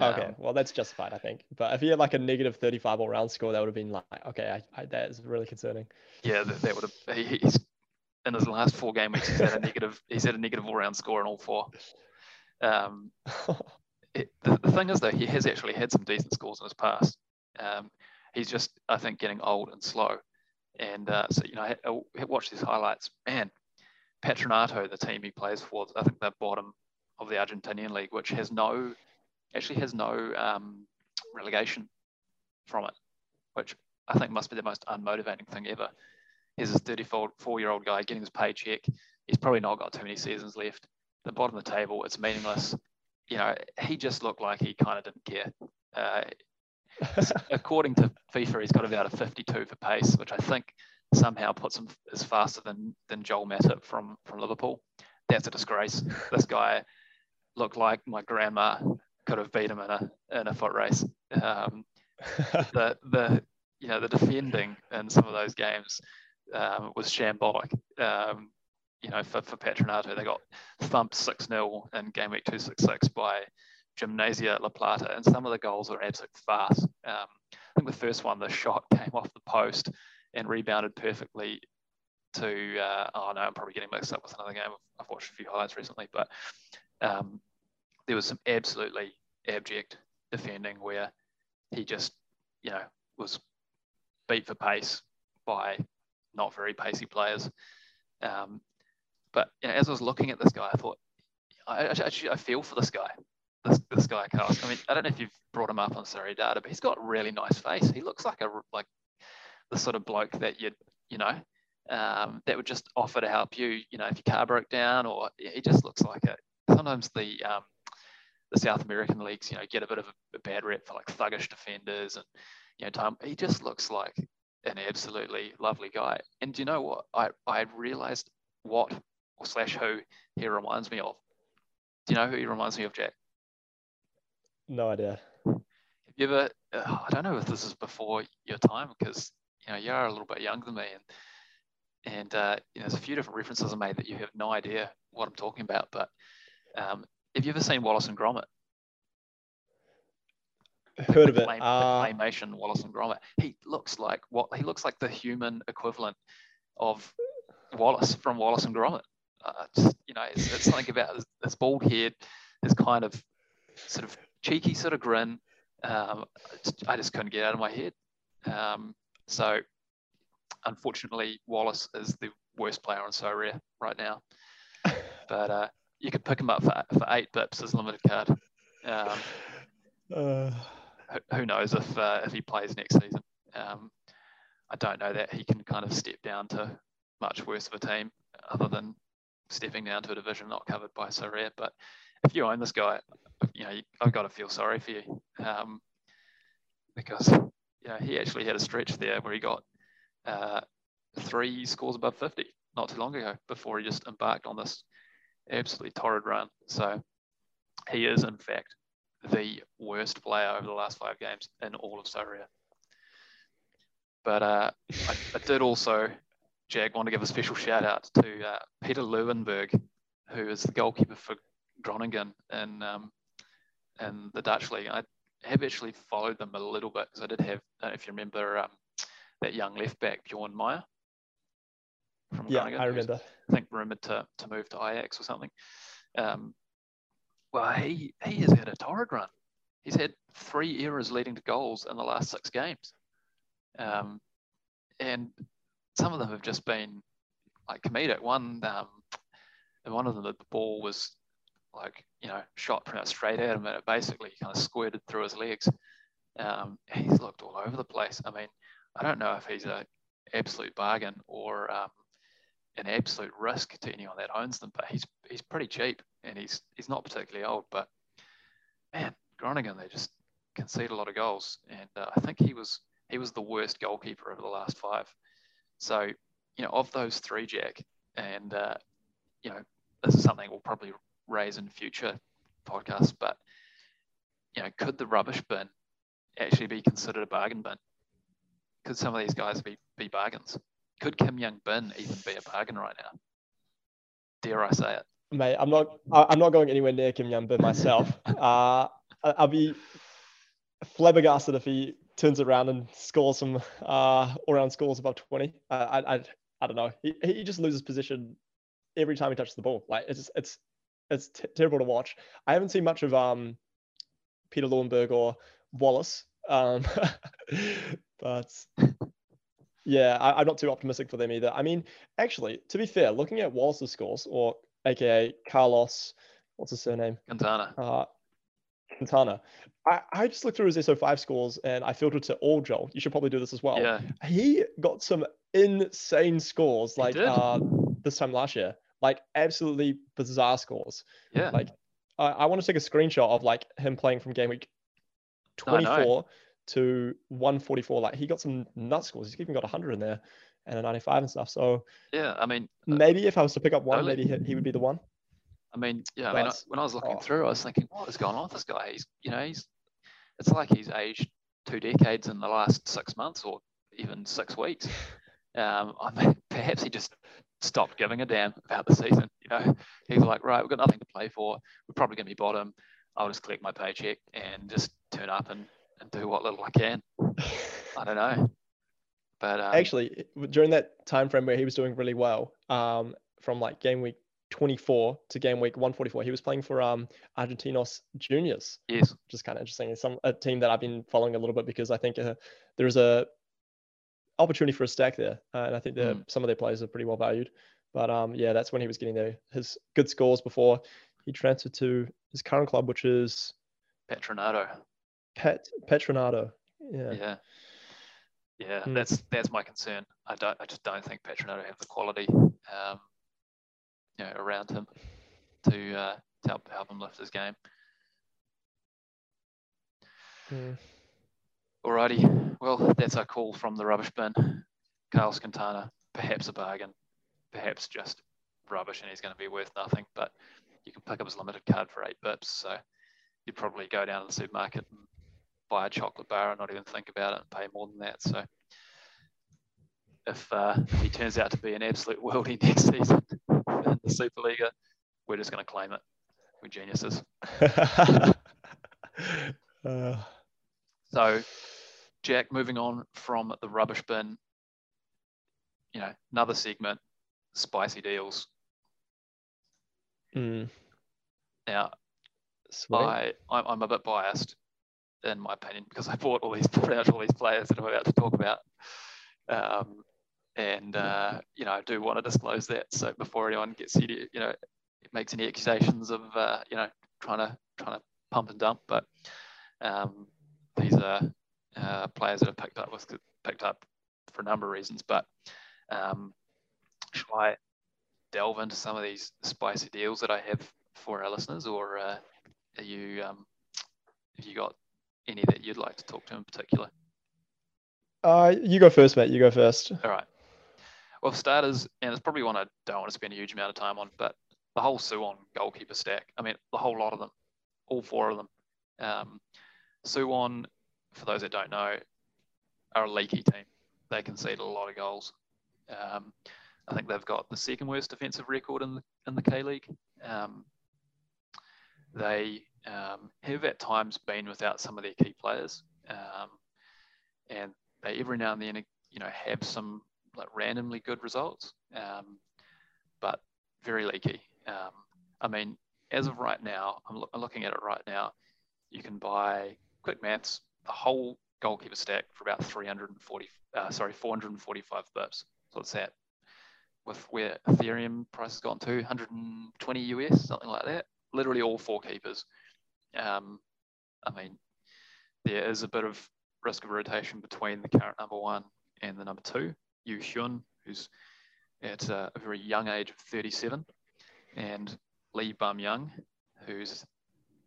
Speaker 2: Okay, um, well that's justified, I think. But if he had like a negative 35 all round score, that would have been like, okay, I, I, that is really concerning.
Speaker 1: Yeah, that, that would have. He, he's in his last four game weeks, he's had a negative. he's had a negative all round score in all four. Um, it, the, the thing is though, he has actually had some decent scores in his past. Um, he's just, I think, getting old and slow. And uh, so you know, I, I watched these highlights. Man, Patronato, the team he plays for, I think they're bottom of the Argentinian league, which has no actually has no um, relegation from it, which I think must be the most unmotivating thing ever. He's a 34 year old guy getting his paycheck. He's probably not got too many seasons left. The bottom of the table, it's meaningless. You know, he just looked like he kind of didn't care. Uh, according to FIFA, he's got about a 52 for pace, which I think somehow puts him as faster than than Joel Matip from from Liverpool. That's a disgrace. This guy looked like my grandma could have beat him in a in a foot race. Um, the the you know the defending in some of those games um, was shambolic. Um, you know, for, for Patronato, they got thumped 6 0 in game week 266 by Gimnasia La Plata, and some of the goals were absolute fast. Um, I think the first one, the shot came off the post and rebounded perfectly to, uh, oh no, I'm probably getting mixed up with another game. I've watched a few highlights recently, but um, there was some absolutely abject defending where he just, you know, was beat for pace by not very pacey players. Um, but you know, as I was looking at this guy, I thought, I actually I feel for this guy, this this guy Carlos. I mean, I don't know if you've brought him up on SorareData, but he's got a really nice face. He looks like a like the sort of bloke that you'd you know um, that would just offer to help you. You know, if your car broke down, or he just looks like a. Sometimes the um, the South American leagues, you know, get a bit of a, a bad rep for like thuggish defenders and you know, time. He just looks like an absolutely lovely guy. And do you know what? I I realized what or slash who he reminds me of. Do you know who he reminds me of, Jack?
Speaker 2: No idea.
Speaker 1: Have you ever? Uh, I don't know if this is before your time because you know you are a little bit younger than me, and and uh, you know, there's a few different references I made that you have no idea what I'm talking about. But um, have you ever seen Wallace and Gromit?
Speaker 2: Heard of it.
Speaker 1: Clay, uh... claymation Wallace and Gromit. He looks like what he looks like the human equivalent of Wallace from Wallace and Gromit. Uh, just, you know, it's, it's something about his, his, bald head, his kind of sort of cheeky sort of grin. Um, I just couldn't get out of my head. Um, so, unfortunately, Wallace is the worst player on Sorare right now. But uh, you could pick him up for, for eight bips as limited card. Um, uh, who, who, knows if uh, if he plays next season? Um, I don't know that he can kind of step down to much worse of a team, other than stepping down to a division not covered by Sorare. But if you own this guy, you know I've got to feel sorry for you um, because you know he actually had a stretch there where he got uh, three scores above 50 not too long ago before he just embarked on this absolutely torrid run. So he is, in fact, the worst player over the last five games in all of Sorare. But uh, I, I, did also, Jack, want to give a special shout out to uh, Peter Leeuwenburgh, who is the goalkeeper for Groningen in, um, in the Dutch league. I have actually followed them a little bit because I did have, if you remember, um, that young left back, Bjorn Meijer
Speaker 2: from yeah, Groningen. I remember.
Speaker 1: I think rumored to, to move to Ajax or something. Um, well, he he has had a torrid run. He's had three errors leading to goals in the last six games, um, and some of them have just been like comedic. One, um, one of them, the ball was like you know shot pretty straight at him, and it basically kind of squirted through his legs. Um, he's looked all over the place. I mean, I don't know if he's an absolute bargain or um, an absolute risk to anyone that owns them. But he's he's pretty cheap and he's he's not particularly old. But man, Groningen they just concede a lot of goals, and uh, I think he was he was the worst goalkeeper over the last five. So you know of those three, Jack, and uh, you know, this is something we'll probably raise in future podcasts, but you know, could the rubbish bin actually be considered a bargain bin? Could some of these guys be, be bargains? Could Kim Young Bin even be a bargain right now? Dare I say it?
Speaker 2: Mate, I'm not. I'm not going anywhere near Kim Young Bin myself. uh, I'll be flabbergasted if he turns around and scores some uh, all-round scores above 20. I, I, I, I don't know. He, he just loses position every time he touches the ball. Like it's just, it's it's t- terrible to watch. I haven't seen much of um Peter Leeuwenburgh or Wallace, um, but yeah, I, am not too optimistic for them either. I mean, actually, to be fair, looking at Wallace's scores, or AKA Carlos, what's his surname?
Speaker 1: Quintana.
Speaker 2: Uh, Quintana. I, I just looked through his SO5 scores and I filtered to all Joel. You should probably do this as well.
Speaker 1: Yeah.
Speaker 2: He got some insane scores like uh, this time last year. Like absolutely bizarre scores.
Speaker 1: Yeah.
Speaker 2: Like I, I want to take a screenshot of like him playing from game week 24 to 144. Like he got some nut scores. He's even got 100 in there and a 95 and stuff. So
Speaker 1: yeah, I mean,
Speaker 2: uh, maybe if I was to pick up one, maybe he, he would be the one.
Speaker 1: I mean, yeah, I mean, when I was looking oh. through, I was thinking, what is going on with this guy? He's, you know, he's, it's like he's aged two decades in the last six months or even six weeks. Um, I mean, perhaps he just stopped giving a damn about the season. You know, he's like, right, we've got nothing to play for. We're probably going to be bottom. I'll just collect my paycheck and just turn up and, and do what little I can. I don't know. But um,
Speaker 2: actually, during that time frame where he was doing really well, um, from like game week 24 to game week 144. He was playing for um, Argentinos Juniors.
Speaker 1: Yes.
Speaker 2: Which is kind of interesting. It's some a team that I've been following a little bit because I think uh, there's a opportunity for a stack there, uh, and I think that mm. some of their players are pretty well valued. But um, yeah, that's when he was getting their his good scores before he transferred to his current club, which is
Speaker 1: Patronato.
Speaker 2: Pet Patronato.
Speaker 1: Yeah. Yeah. Yeah, mm. that's that's my concern. I don't. I just don't think Patronato have the quality. Um, you know, around him to, uh, to help help him lift his game.
Speaker 2: Mm.
Speaker 1: Alrighty, well, that's our call from the rubbish bin. Carlos Quintana, perhaps a bargain, perhaps just rubbish and he's going to be worth nothing, but you can pick up his limited card for eight bips. So you'd probably go down to the supermarket and buy a chocolate bar and not even think about it and pay more than that. So if, uh, he turns out to be an absolute worldie next season, in the Superliga, we're just going to claim it. We're geniuses. uh. So, Jack, moving on from the rubbish bin, you know, another segment, spicy deals.
Speaker 2: Mm.
Speaker 1: Now, I, I'm a bit biased in my opinion because I bought all these pretty much all these players that I'm about to talk about. Um, and uh, you know I do want to disclose that. So before anyone gets you know makes any accusations of uh, you know trying to trying to pump and dump, but um, these are uh, players that have picked up with picked up for a number of reasons. But um, shall I delve into some of these spicy deals that I have for our listeners, or uh, are you um, have you got any that you'd like to talk to in particular?
Speaker 2: Uh, you go first, mate. You go first.
Speaker 1: All right. Well, starters, and it's probably one I don't want to spend a huge amount of time on, but the whole Suwon goalkeeper stack. I mean, the whole lot of them, all four of them. Um, Suwon, for those that don't know, are a leaky team. They concede a lot of goals. Um, I think they've got the second worst defensive record in the in the K League. Um, they um, have at times been without some of their key players, um, and they every now and then you know have some like randomly good results, um, but very leaky. Um, I mean, as of right now, I'm, lo- I'm, looking at it right now. You can buy quick maths, the whole goalkeeper stack for about 340, uh, sorry, 445 bips. So it's that with where Ethereum price has gone to 120 US, something like that. Literally all four keepers. Um, I mean, there is a bit of risk of rotation between the current number one and the number two. Yu Hyun, who's at a, very young age of 37, and Lee Bum Young, who's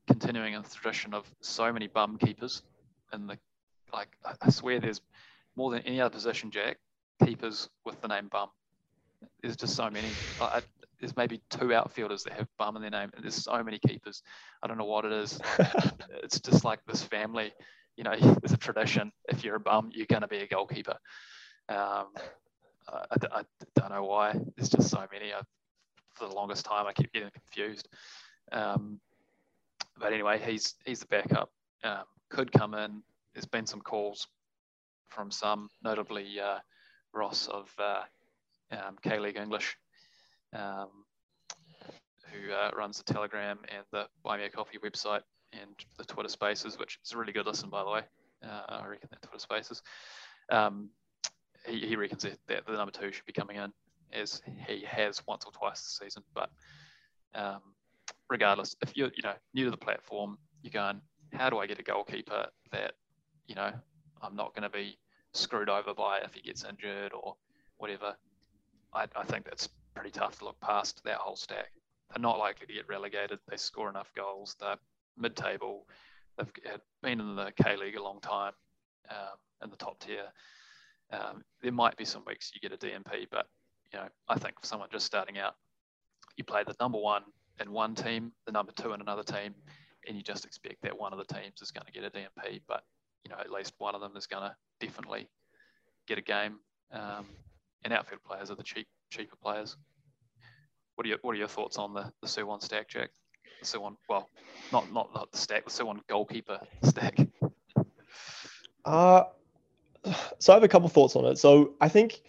Speaker 1: continuing a tradition of so many bum keepers in the like I swear there's more than any other position, Jack, keepers with the name bum. There's just so many. I, there's maybe two outfielders that have bum in their name, and there's so many keepers. I don't know what it is. it's just like this family. You know, there's a tradition. If you're a bum, you're going to be a goalkeeper. Um, I, I, I, don't know why. There's just so many. I, for the longest time, I keep getting confused. Um, but anyway, he's he's the backup. Um, could come in. There's been some calls from some, notably uh, Ross of uh, um, K League English, um, who uh, runs the Telegram and the Buy Me a Coffee website and the Twitter Spaces, which is a really good listen, by the way. Uh, I reckon that Twitter Spaces. Um, he, he reckons that, that, the number two should be coming in as he has once or twice this season. But um, regardless, if you're you know new to the platform, you're going, how do I get a goalkeeper that you know I'm not going to be screwed over by if he gets injured or whatever? I, I think that's pretty tough to look past that whole stack. They're not likely to get relegated. They score enough goals. They're mid-table. They've been in the K League a long time um, in the top tier. Um, there might be some weeks you get a DNP, but you know, I think for someone just starting out, you play the number one in one team, the number two in another team, and you just expect that one of the teams is going to get a DNP, but you know, at least one of them is going to definitely get a game. Um, and outfield players are the cheap, cheaper players. What are your What are your thoughts on the the Suwon stack, Jack? The Suwon, well, not not not the stack, the Suwon goalkeeper stack.
Speaker 2: Uh so I have a couple thoughts on it. So I think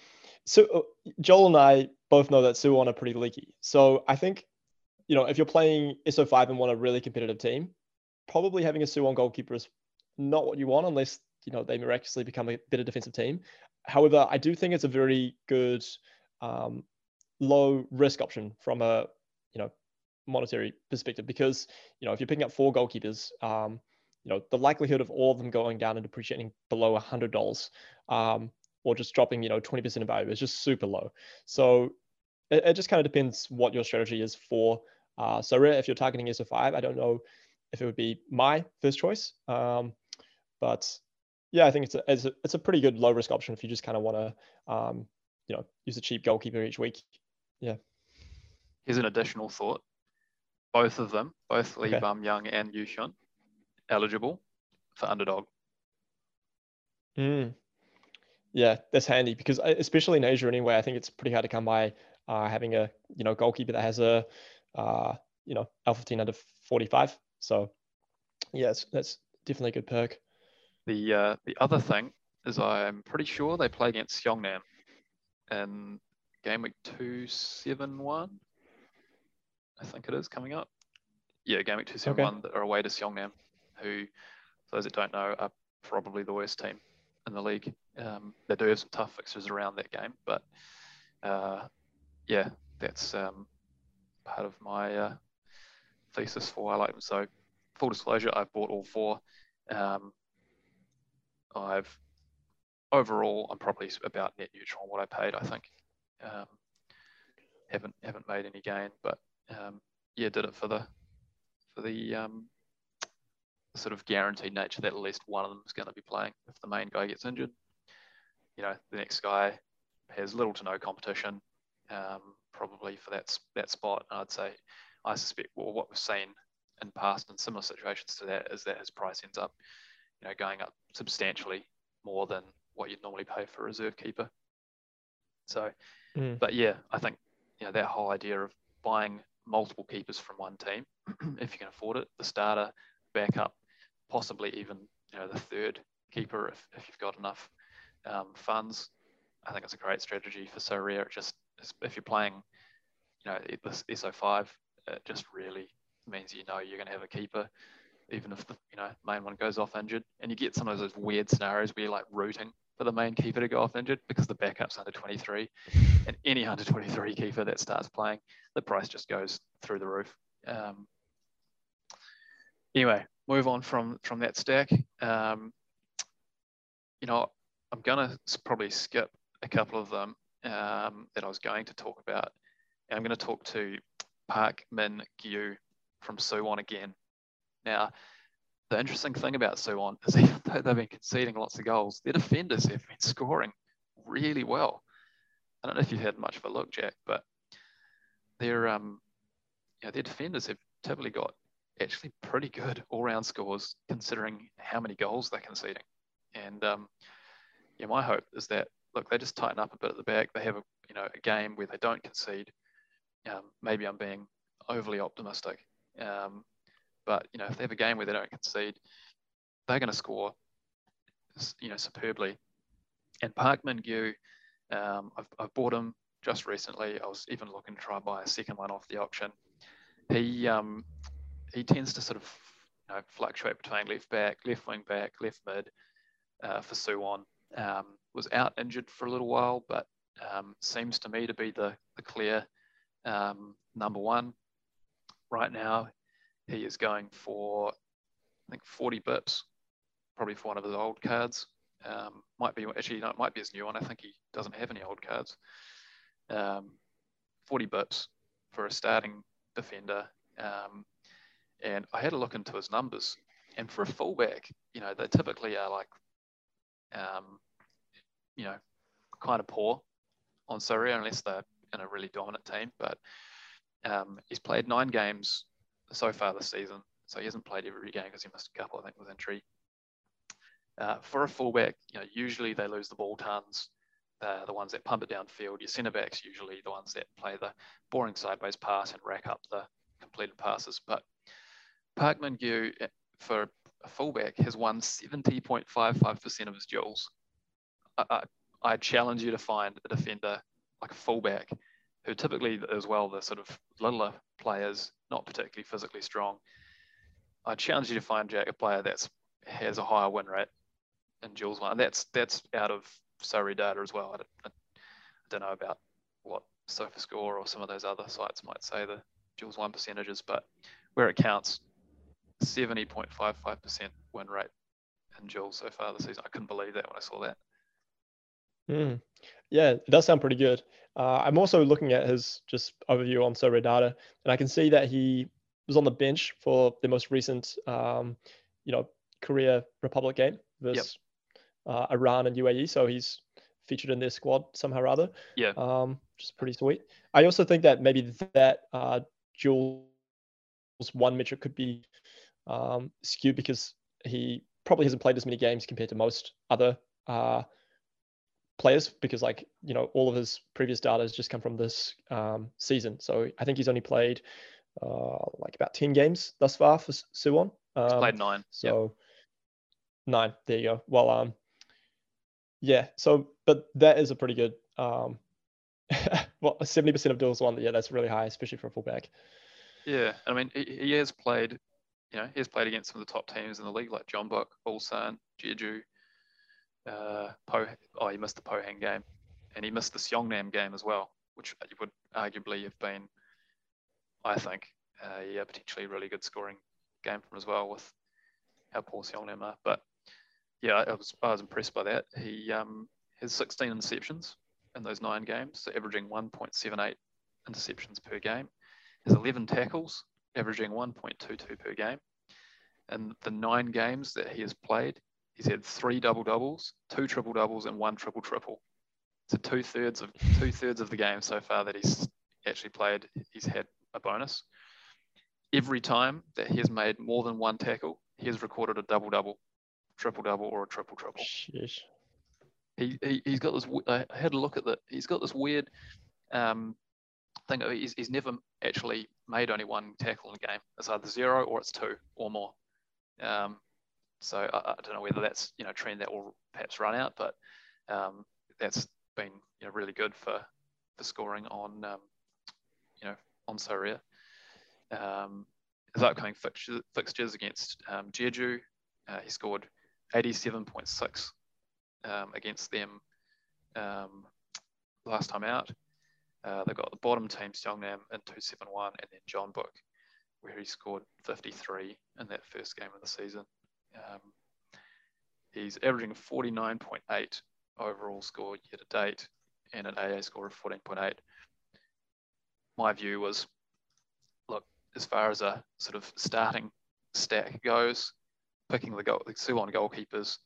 Speaker 2: so uh, Joel and I both know that Suwon are pretty leaky. So I think you know if you're playing SO5 and want a really competitive team, probably having a Suwon goalkeeper is not what you want unless you know they miraculously become a better defensive team. However, I do think it's a very good um, low risk option from a you know monetary perspective because you know if you're picking up four goalkeepers, um, you know the likelihood of all of them going down and depreciating below hundred dollars um, or just dropping you know 20% of value is just super low. So it, it just kind of depends what your strategy is for. Uh, so if you're targeting SO5, I don't know if it would be my first choice. Um, but yeah, I think it's a, it's a, it's a pretty good low risk option if you just kind of want to um, you know use a cheap goalkeeper each week. Yeah.
Speaker 1: Here's an additional thought. Both of them, both Lee okay. Bum Young and Yu Hyun, eligible for underdog.
Speaker 2: Mm. Yeah, that's handy because uh, especially in Asia anyway, I think it's pretty hard to come by uh, having a you know goalkeeper that has a uh, you know L15 under 45. So yes, that's definitely a good perk.
Speaker 1: The uh, the other thing is I'm pretty sure they play against Seongnam in game week two seven one. I think it is coming up. Yeah, game week two seven okay. one that are away to Seongnam, who, for those that don't know, are probably the worst team in the league. Um, they do have some tough fixtures around that game, but uh, yeah, that's um, part of my uh, thesis for I like them. So, full disclosure, I've bought all four. Um, I've overall, I'm probably about net neutral on what I paid. I think um, haven't haven't made any gain, but um, yeah, did it for the for the um, sort of guaranteed nature that at least one of them is going to be playing if the main guy gets injured. You know, the next guy has little to no competition, um, probably for that that spot. And I'd say, I suspect, well, what we've seen in past and similar situations to that is that his price ends up, you know, going up substantially more than what you'd normally pay for a reserve keeper. So, mm. but yeah, I think you know that whole idea of buying multiple keepers from one team, if you can afford it, the starter, backup, possibly even you know the third keeper if, if you've got enough um, funds. I think it's a great strategy for Sorare. It just if you're playing, you know, this SO5, it just really means you know you're going to have a keeper even if the you know main one goes off injured. And you get some of those weird scenarios where you're like rooting for the main keeper to go off injured because the backup's under 23. And any under 23 keeper that starts playing, the price just goes through the roof. Um, anyway, move on from from that stack. Um, you know, I'm gonna probably skip a couple of them um, that I was going to talk about. And I'm going to talk to Park Min Gyu from Suwon again. Now, the interesting thing about Suwon is even though they've been conceding lots of goals, their defenders have been scoring really well. I don't know if you've had much of a look, Jack, but their um, you know, their defenders have typically got actually pretty good all-round scores considering how many goals they're conceding. And um, yeah, my hope is that look, they just tighten up a bit at the back. They have a you know a game where they don't concede. Um, maybe I'm being overly optimistic, um, but you know if they have a game where they don't concede, they're going to score, you know, superbly. And Park Min Gyu, um, I've, I've bought him just recently. I was even looking to try and buy a second one off the auction. He um, he tends to sort of you know, fluctuate between left back, left wing back, left mid uh, for Suwon. Um, was out injured for a little while, but um, seems to me to be the, the clear um, number one. Right now, he is going for, I think, 40 bips, probably for one of his old cards. Um, might be, actually, no, it might be his new one. I think he doesn't have any old cards. Um, 40 bips for a starting defender. Um, and I had a look into his numbers. And for a fullback, you know, they typically are like, um, you know, kind of poor on Sorare unless they're in a really dominant team. But um, he's played nine games so far this season. So he hasn't played every game because he missed a couple, I think, with injury. Uh, for a fullback, you know, usually they lose the ball tons. They're the ones that pump it downfield. Your centre backs usually the ones that play the boring sideways pass and rack up the completed passes. But Park Min Gyu eh, for a fullback has won 70.55% of his duels. I, I, challenge you to find a defender like a fullback who typically as well the sort of littler players, not particularly physically strong. I challenge you to find Jack a player that's has a higher win rate in Jules one. That's that's out of SorareData as well. I don't, I don't know about what SofaScore or some of those other sites might say the Jules one percentages, but where it counts, 70.55% win rate in Jules so far this season. I couldn't believe that when I saw that.
Speaker 2: Mm. Yeah, it does sound pretty good. Uh, I'm also looking at his just overview on SorareData, and I can see that he was on the bench for the most recent, um, you know, Korea Republic game versus yep. uh, Iran and UAE. So he's featured in their squad somehow or other.
Speaker 1: Yeah.
Speaker 2: Um, which is pretty sweet. I also think that maybe that uh, Jules one metric could be um, skewed because he probably hasn't played as many games compared to most other uh, players because like you know all of his previous data has just come from this um, season. So I think he's only played uh, like about ten games thus far for Suwon.
Speaker 1: Um, he's played nine.
Speaker 2: So yep. nine. There you go. Well, um, yeah. So but that is a pretty good um, well seventy percent of duels won. Yeah, that's really high, especially for a fullback.
Speaker 1: Yeah, I mean he, he has played. You know, he has played against some of the top teams in the league, like John Jeonbuk, Ulsan, Jeju, uh, po, oh, he missed the Pohang game, and he missed the Seongnam game as well, which would arguably have been, I think, uh, yeah, potentially a really good scoring game from as well with how poor Seongnam are. But yeah, I was I was impressed by that. He um, has 16 interceptions in those nine games, so averaging 1.78 interceptions per game. Has 11 tackles, averaging 1.22 per game. And the nine games that he has played, he's had three double doubles, two triple doubles, and one triple triple. So two thirds of two thirds of the game so far that he's actually played, he's had a bonus. Every time that he has made more than one tackle, he has recorded a double double, triple double, or a triple triple.
Speaker 2: Sheesh.
Speaker 1: He, he he's got this. I had a look at that. He's got this weird um, thing. He's, he's never actually made only one tackle in a game. It's either zero or it's two or more. Um, so I, I, don't know whether that's you know trend that will perhaps run out, but um, that's been you know really good for for scoring on um, you know on Sorare. Um, his upcoming fixtures, fixtures against um, Jeju, uh, he scored 87.6 um, against them um, last time out. Uh, they've got the bottom team, Seongnam, in 271, and then Jeonbuk, where he scored 53 in that first game of the season. Um, he's averaging 49.8 overall score year to date and an AA score of 14.8. My view was, look, as far as a sort of starting stack goes, picking the, goal, the Suwon goalkeepers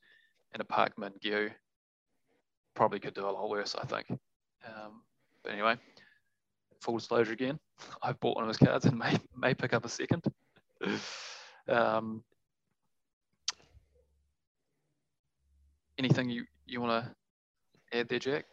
Speaker 1: and a Park Min Gyu probably could do a lot worse, I think. Um, but anyway, full disclosure again, I've bought one of his cards and may may pick up a second. um, anything you you want to add there, Jack?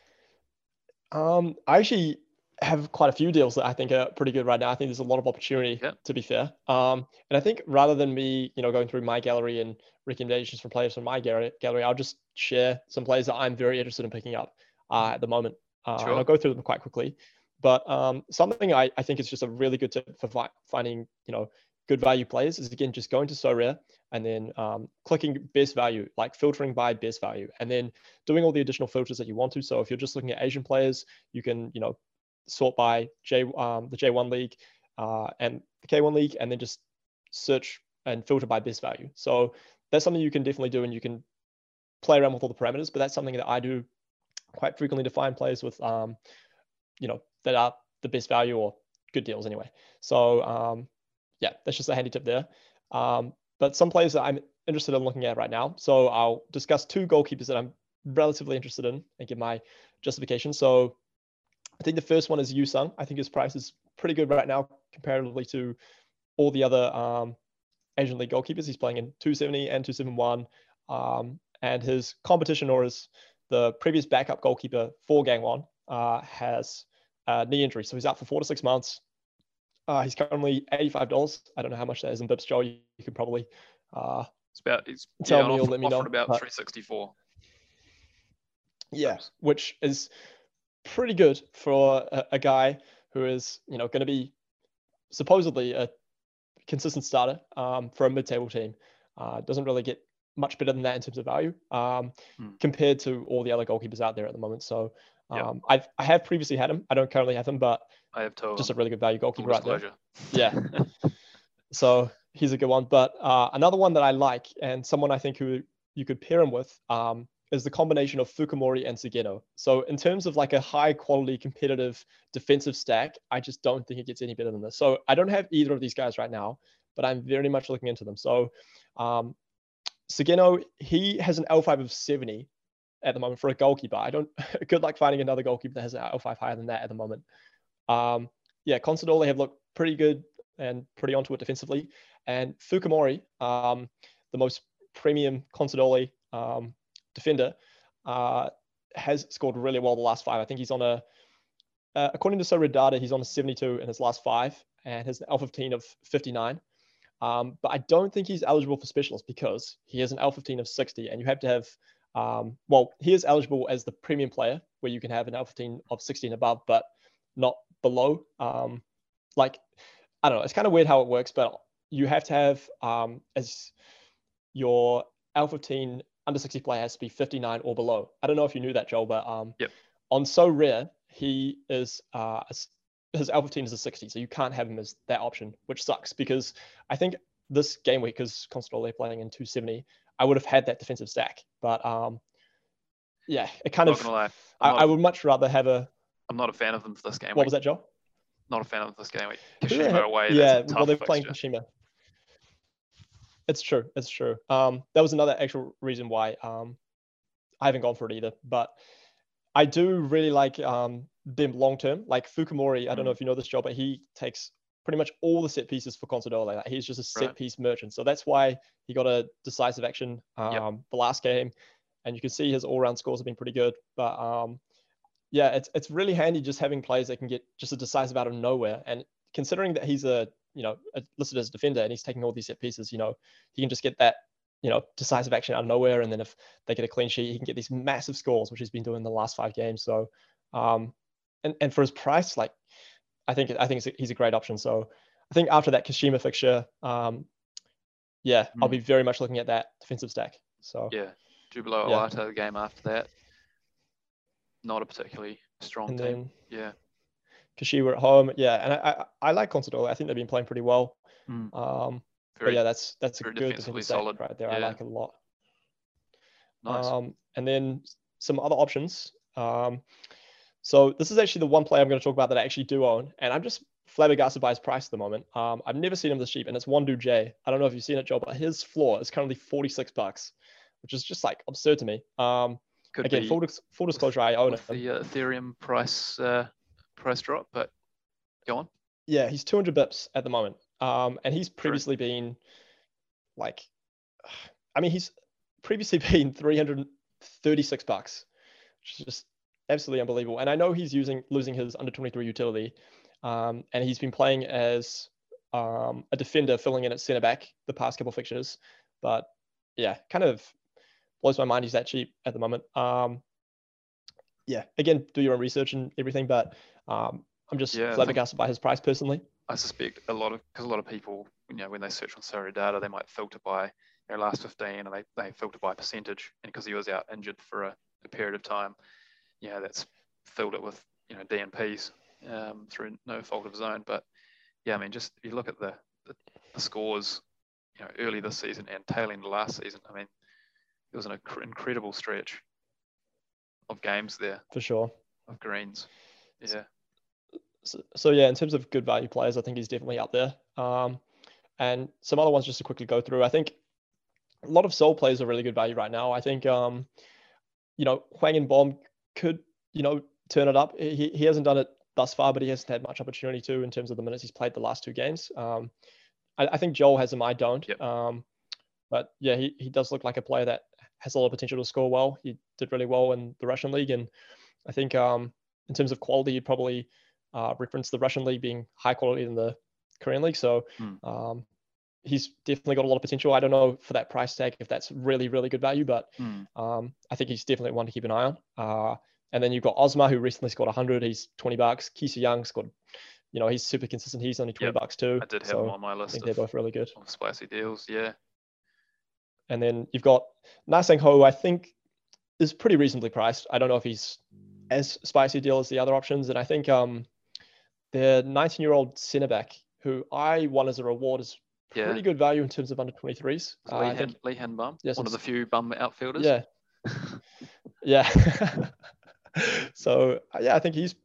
Speaker 2: Um, I actually have quite a few deals that I think are pretty good right now. I think there's a lot of opportunity, to be fair. Um, and I think rather than me, you know, going through my gallery and recommendations from players from my gallery, gallery I'll just share some players that I'm very interested in picking up uh, at the moment. Uh, sure. And I'll go through them quite quickly. But um, something I, I think is just a really good tip for fi- finding, you know, good value players is again just going to Sorare and then um, clicking best value, like filtering by best value, and then doing all the additional filters that you want to. So if you're just looking at Asian players, you can you know sort by J um, the J1 league uh, and the K1 league, and then just search and filter by best value. So that's something you can definitely do, and you can play around with all the parameters. But that's something that I do quite frequently to find players with, um, you know, that are the best value or good deals anyway. So um, yeah, that's just a handy tip there. Um, but some players that I'm interested in looking at right now. So I'll discuss two goalkeepers that I'm relatively interested in and give my justification. So I think the first one is Yu Sung. I think his price is pretty good right now comparatively to all the other um, Asian League goalkeepers. He's playing in 270 and 271. Um, and his competition or his the previous backup goalkeeper for Gangwon uh, has a knee injury. So he's out for four to six months. Uh, he's currently $85. I don't know how much that is in Bips, Joe. You, you could probably uh,
Speaker 1: it's about it's tell yeah, me or let me know. About 364.
Speaker 2: Yeah, which is pretty good for a, a guy who is you know going to be supposedly a consistent starter um, for a mid-table team. Uh, doesn't really get much better than that in terms of value um, hmm. compared to all the other goalkeepers out there at the moment. So um, yep. I've I have previously had him. I don't currently have him, but
Speaker 1: I have told
Speaker 2: just a really good value goalkeeper right there. Yeah. so he's a good one. But uh, another one that I like and someone I think who you could pair him with um, is the combination of Fukumori and Sugeno. So in terms of like a high quality competitive defensive stack, I just don't think it gets any better than this. So I don't have either of these guys right now, but I'm very much looking into them. So um, Sugeno, he has an L5 of 70 at the moment for a goalkeeper. I don't good luck finding another goalkeeper that has an L5 higher than that at the moment. Um, yeah, Consadole have looked pretty good and pretty onto it defensively. And Fukumori, um, the most premium Consadole um, defender, uh, has scored really well the last five. I think he's on a, uh, according to Sorare data, he's on a 72 in his last five and has an L15 of 59. Um, but I don't think he's eligible for specialist because he has an L15 of 60, and you have to have, um, well, he is eligible as the premium player where you can have an L15 of 60 and above, but not below. Um, like, I don't know, it's kind of weird how it works, but you have to have um, as your L15 under 60 player has to be 59 or below. I don't know if you knew that, Joel, but um,
Speaker 1: yep.
Speaker 2: on Sorare, he is uh, his L15 is a 60, so you can't have him as that option, which sucks because I think this game week, is Consadole they're playing in 270, I would have had that defensive stack. But um, yeah, it kind of. I, I, would much rather have a
Speaker 1: I'm not a fan of them for this game.
Speaker 2: What week. was that, Joe?
Speaker 1: Not a fan of this game week. Kashima
Speaker 2: yeah,
Speaker 1: away.
Speaker 2: Yeah, well, they're playing Kashima. It's true. It's true. Um, that was another actual reason why um, I haven't gone for it either. But I do really like um, them long term. Like Fukumori, I don't mm. know if you know this job, but he takes pretty much all the set pieces for Consadole. Like he's just a set right. piece merchant. So that's why he got a decisive action um, yep. the last game. And you can see his all round scores have been pretty good. But um, yeah, it's it's really handy just having players that can get just a decisive out of nowhere. And considering that he's a you know a, listed as a defender and he's taking all these set pieces, you know, he can just get that you know decisive action out of nowhere. And then if they get a clean sheet, he can get these massive scores, which he's been doing the last five games. So um, and and for his price, like I think I think he's a great option. So I think after that Kashima fixture, um, yeah, mm. I'll be very much looking at that defensive stack. So
Speaker 1: yeah, Jubilo yeah. The game after that not a particularly strong and team. yeah.
Speaker 2: Kashiwa at home, yeah, and I, I, I like Consadole. I think they've been playing pretty well. Mm. Um, very, but yeah, that's that's a good defensively solid right there. Yeah. I like it a lot. Nice. Um, and then some other options. Um, so this is actually the one play I'm going to talk about that I actually do own, and I'm just flabbergasted by his price at the moment. Um, I've never seen him this cheap, and it's Won Du-jae. I don't know if you've seen it, Joe, but his floor is currently 46 bucks, which is just like absurd to me. Um, Could again, full, full disclosure, I own it.
Speaker 1: The uh, Ethereum price uh, price drop, but go on.
Speaker 2: Yeah, he's 200 bips at the moment, um, and he's previously True. been like, I mean, he's previously been 336 bucks, which is just absolutely unbelievable. And I know he's using losing his under 23 utility, um, and he's been playing as um, a defender, filling in at centre back the past couple of fixtures. But yeah, kind of blows my mind he's that cheap at the moment. Um, yeah, again, do your own research and everything, but um, I'm just yeah, flabbergasted by his price personally.
Speaker 1: I suspect a lot of because a lot of people, you know, when they search on SorareData, they might filter by you know, last 15 and they, they filter by percentage. And because he was out injured for a, a period of time, you know, that's filled it with, you know, DNPs um, through no fault of his own. But yeah, I mean, just if you look at the, the, the scores, you know, early this season and tailing the last season. I mean, it was an inc- incredible stretch of games there.
Speaker 2: For sure.
Speaker 1: Of greens. Yeah.
Speaker 2: So, so, yeah, in terms of good value players, I think he's definitely up there. Um, and some other ones just to quickly go through. I think a lot of Seoul players are really good value right now. I think, um, you know, Hwang In-Beom could, you know, turn it up. He, he hasn't done it thus far, but he hasn't had much opportunity to in terms of the minutes he's played the last two games. Um, I, I, think Joel has him. I don't. Yep. Um, but yeah, he, he does look like a player that has a lot of potential to score well. He did really well in the Russian league, and I think um, in terms of quality, you'd probably uh, reference the Russian league being high quality than the Korean league. So mm. um, he's definitely got a lot of potential. I don't know for that price tag if that's really really good value, but mm. um, I think he's definitely one to keep an eye on. Uh, and then you've got Osmar who recently scored 100. He's 20 bucks. Ki Sung scored, you know, he's super consistent. He's only 20 yep. bucks too.
Speaker 1: I did have so him on my list.
Speaker 2: I think they're both really good.
Speaker 1: Spicy deals, yeah.
Speaker 2: And then you've got Na Sang-ho, I think is pretty reasonably priced. I don't know if he's as spicy deal as the other options. And I think um, the 19 year old centre back who I won as a reward is yeah. pretty good value in terms of under 23s.
Speaker 1: Uh, Lee, Hen, Lee Han-beom, yes, one of the few bum outfielders.
Speaker 2: Yeah. yeah. so uh, yeah, I think he's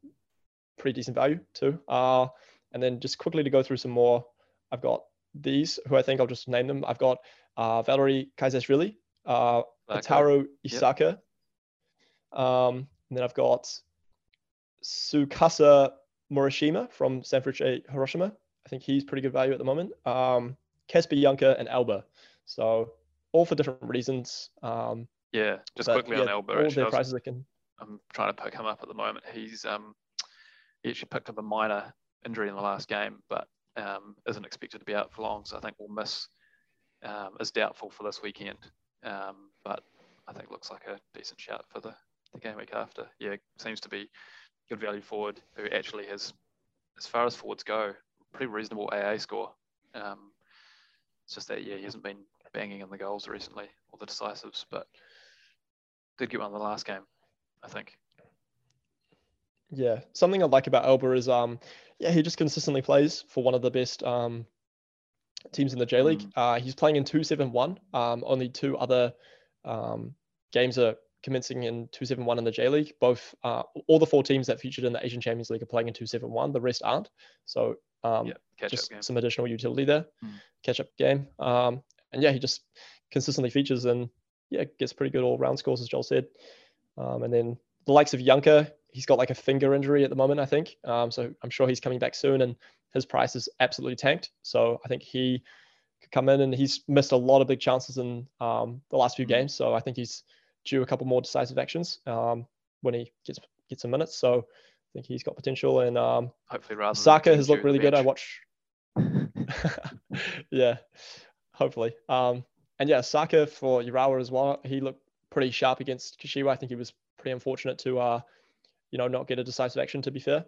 Speaker 2: pretty decent value too. Uh, and then just quickly to go through some more, I've got these who I think I'll just name them. I've got uh, Valeri Qazaishvili, uh, Ataru Esaka, yep. um, and then I've got Tsukasa Morishima from Sanfrecce Hiroshima. I think he's pretty good value at the moment. Um, Kasper Junker and Alba. So all for different reasons. Um,
Speaker 1: yeah, just quickly yeah, on Alba.
Speaker 2: All their prices I can.
Speaker 1: I'm trying to pick him up at the moment. He's um, he actually picked up a minor injury in the last game, but um, isn't expected to be out for long. So I think we'll miss. Um, is doubtful for this weekend, um, but I think looks like a decent shout for the, the game week after. Yeah, seems to be good value forward who actually has, as far as forwards go, pretty reasonable AA score. Um, it's just that yeah, he hasn't been banging in the goals recently or the decisives, but did get one in the last game, I think.
Speaker 2: Yeah, something I like about Alba is um, yeah, he just consistently plays for one of the best um teams in the J League. Mm. Uh, he's playing in two seven one. Um, only two other um games are commencing in 271 in the J League. Both, uh, all the four teams that featured in the Asian Champions League are playing in 271. The rest aren't. So um, yeah, just some additional utility there, mm. catch up game. Um, and yeah, he just consistently features and yeah, gets pretty good all round scores, as Joel said. Um, and then the likes of Junker, he's got like a finger injury at the moment, I think. Um, so I'm sure he's coming back soon and his price is absolutely tanked. So I think he could come in and he's missed a lot of big chances in um, the last few mm. games. So I think he's due a couple more decisive actions um, when he gets gets some minutes. So think he's got potential. And um,
Speaker 1: hopefully, rather
Speaker 2: Saka has looked really good. I watch. yeah, hopefully. Um, and yeah, Saka for Urawa as well. He looked pretty sharp against Kashiwa. I think he was pretty unfortunate to, uh, you know, not get a decisive action. To be fair,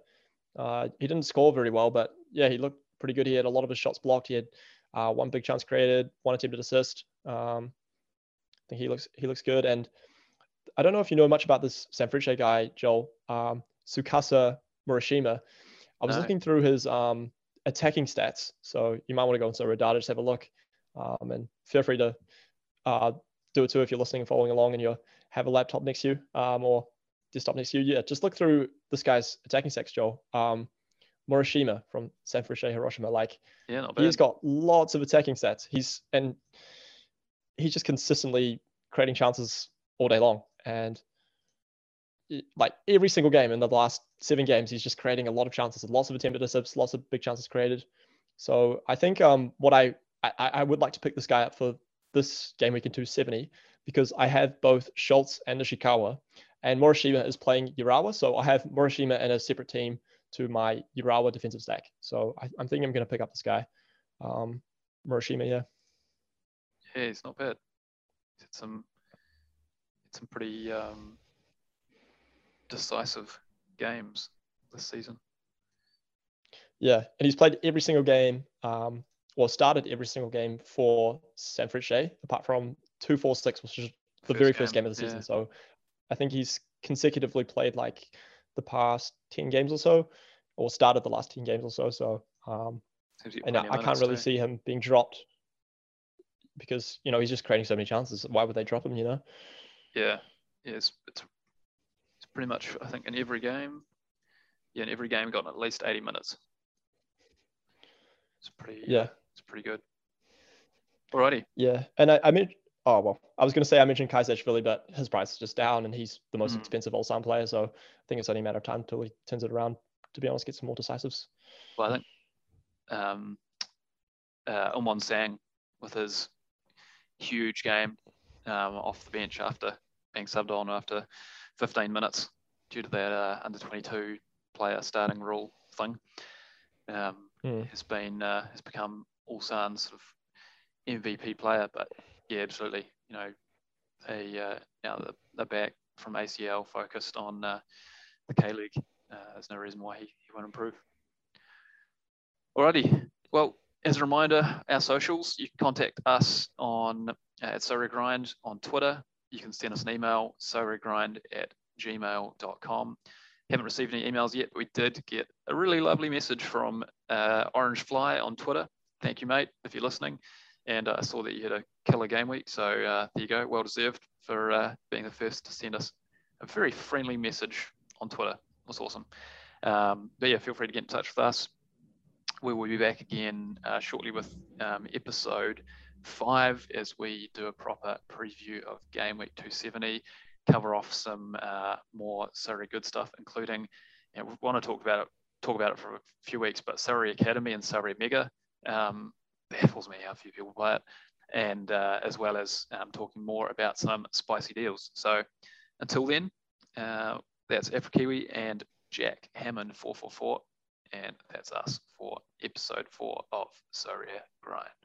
Speaker 2: uh, he didn't score very well, but yeah, he looked pretty good. He had a lot of his shots blocked. He had uh, one big chance created, one attempted assist. Um, I think he looks he looks good. And I don't know if you know much about this Sanfrecce guy, Joel. Um, Tsukasa Morishima. I was no. looking through his um, attacking stats, so you might want to go into Redata just have a look, um, and feel free to uh, do it too if you're listening and following along and you have a laptop next to you um, or desktop next to you. Yeah, just look through this guy's attacking stats, Joel. Um, Morishima from Sanfrecce Hiroshima. Like,
Speaker 1: yeah,
Speaker 2: he's got lots of attacking stats. He's and he's just consistently creating chances all day long. And like every single game in the last seven games, he's just creating a lot of chances, lots of attempted assists, lots of big chances created. So I think um, what I, I I would like to pick this guy up for this game week in 270 because I have both Scholz and Nishikawa, and Morishima is playing Urawa, so I have Morishima in a separate team to my Urawa defensive stack. So I, am thinking I'm going to pick up this guy, um, Morishima. Yeah.
Speaker 1: Yeah, he's not bad. He's had some, some pretty um, decisive games this season.
Speaker 2: Yeah, and he's played every single game, um, or started every single game for Sanfrecce Shea, apart from two four six, which is the first very first game, of the season. Yeah. So I think he's consecutively played like the past ten games or so, or started the last ten games or so. So um, and I, I can't really too. see him being dropped because you know he's just creating so many chances. Why would they drop him? You know?
Speaker 1: Yeah, yeah. It's it's pretty much I think in every game. Yeah, in every game got at least 80 minutes. It's pretty yeah. It's pretty good. Alrighty.
Speaker 2: Yeah, and I, I mean, oh well, I was going to say I mentioned Qazaishvili, but his price is just down, and he's the most mm. expensive all-time player. So I think it's only a matter of time until he turns it around. To be honest, get some more decisives.
Speaker 1: Well, I think um, uh, Sang with his huge game um, off the bench after being subbed on after 15 minutes due to that uh, under 22 player starting rule thing. Um, mm. Has been uh, has become Ulsan's sort of MVP player, but yeah, absolutely. You know, they uh, now they're back from ACL, focused on uh, the K League. Uh, there's no reason why he, he won't improve. Alrighty. Well, as a reminder, our socials, you can contact us on uh, at Sorry Grind on Twitter, you can send us an email, sorrygrind at gmail.com. Haven't received any emails yet, but we did get a really lovely message from uh, Orange Fly on Twitter. Thank you, mate, if you're listening. And uh, I saw that you had a killer game week. So uh, there you go. Well deserved for uh, being the first to send us a very friendly message on Twitter. It was awesome. Um, but yeah, feel free to get in touch with us. We will be back again uh, shortly with um, episode five as we do a proper preview of game week 270, cover off some uh, more Sorare good stuff, including you know, we want to talk about it talk about it for a few weeks, but Sorare Academy and Sorare Mega um, baffles me how few people play it, and uh, as well as um, talking more about some spicy deals. So until then, uh, that's Afrikiwi and Jack Hammond 444, and that's us for episode four of Surrey Grind.